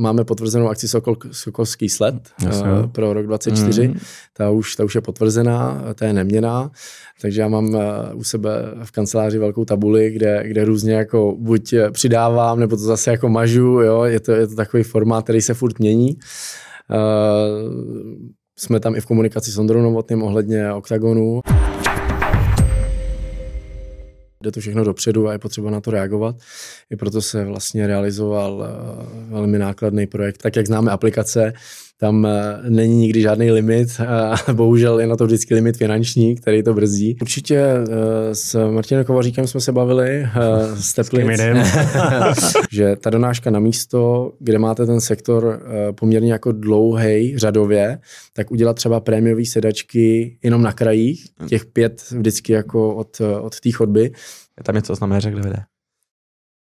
máme potvrzenou akci Sokol, Sokolský sled uh, pro rok 24. Mm. Ta, už, ta už je potvrzená, ta je neměná. Takže já mám u sebe v kanceláři velkou tabuli, kde, kde různě jako buď přidávám, nebo to zase jako mažu. Jo? Je, to, je to takový formát, který se furt mění. Uh, jsme tam i v komunikaci s Ondrou Novotným ohledně OKTAGONu. Jde to všechno dopředu a je potřeba na to reagovat. I proto se vlastně realizoval eh, velmi nákladný projekt. Tak jak známe aplikace, tam eh, není nikdy žádný limit a bohužel je na to vždycky limit finanční, který to brzdí. Určitě eh, s Martinem Kovaříkem jsme se bavili z Teplic, že ta donáška na místo, kde máte ten sektor poměrně jako dlouhý řadově, tak udělat třeba prémiové sedačky jenom na krajích, těch pět vždycky jako od, od té chodby. Je tam něco, co nám neřekl, kde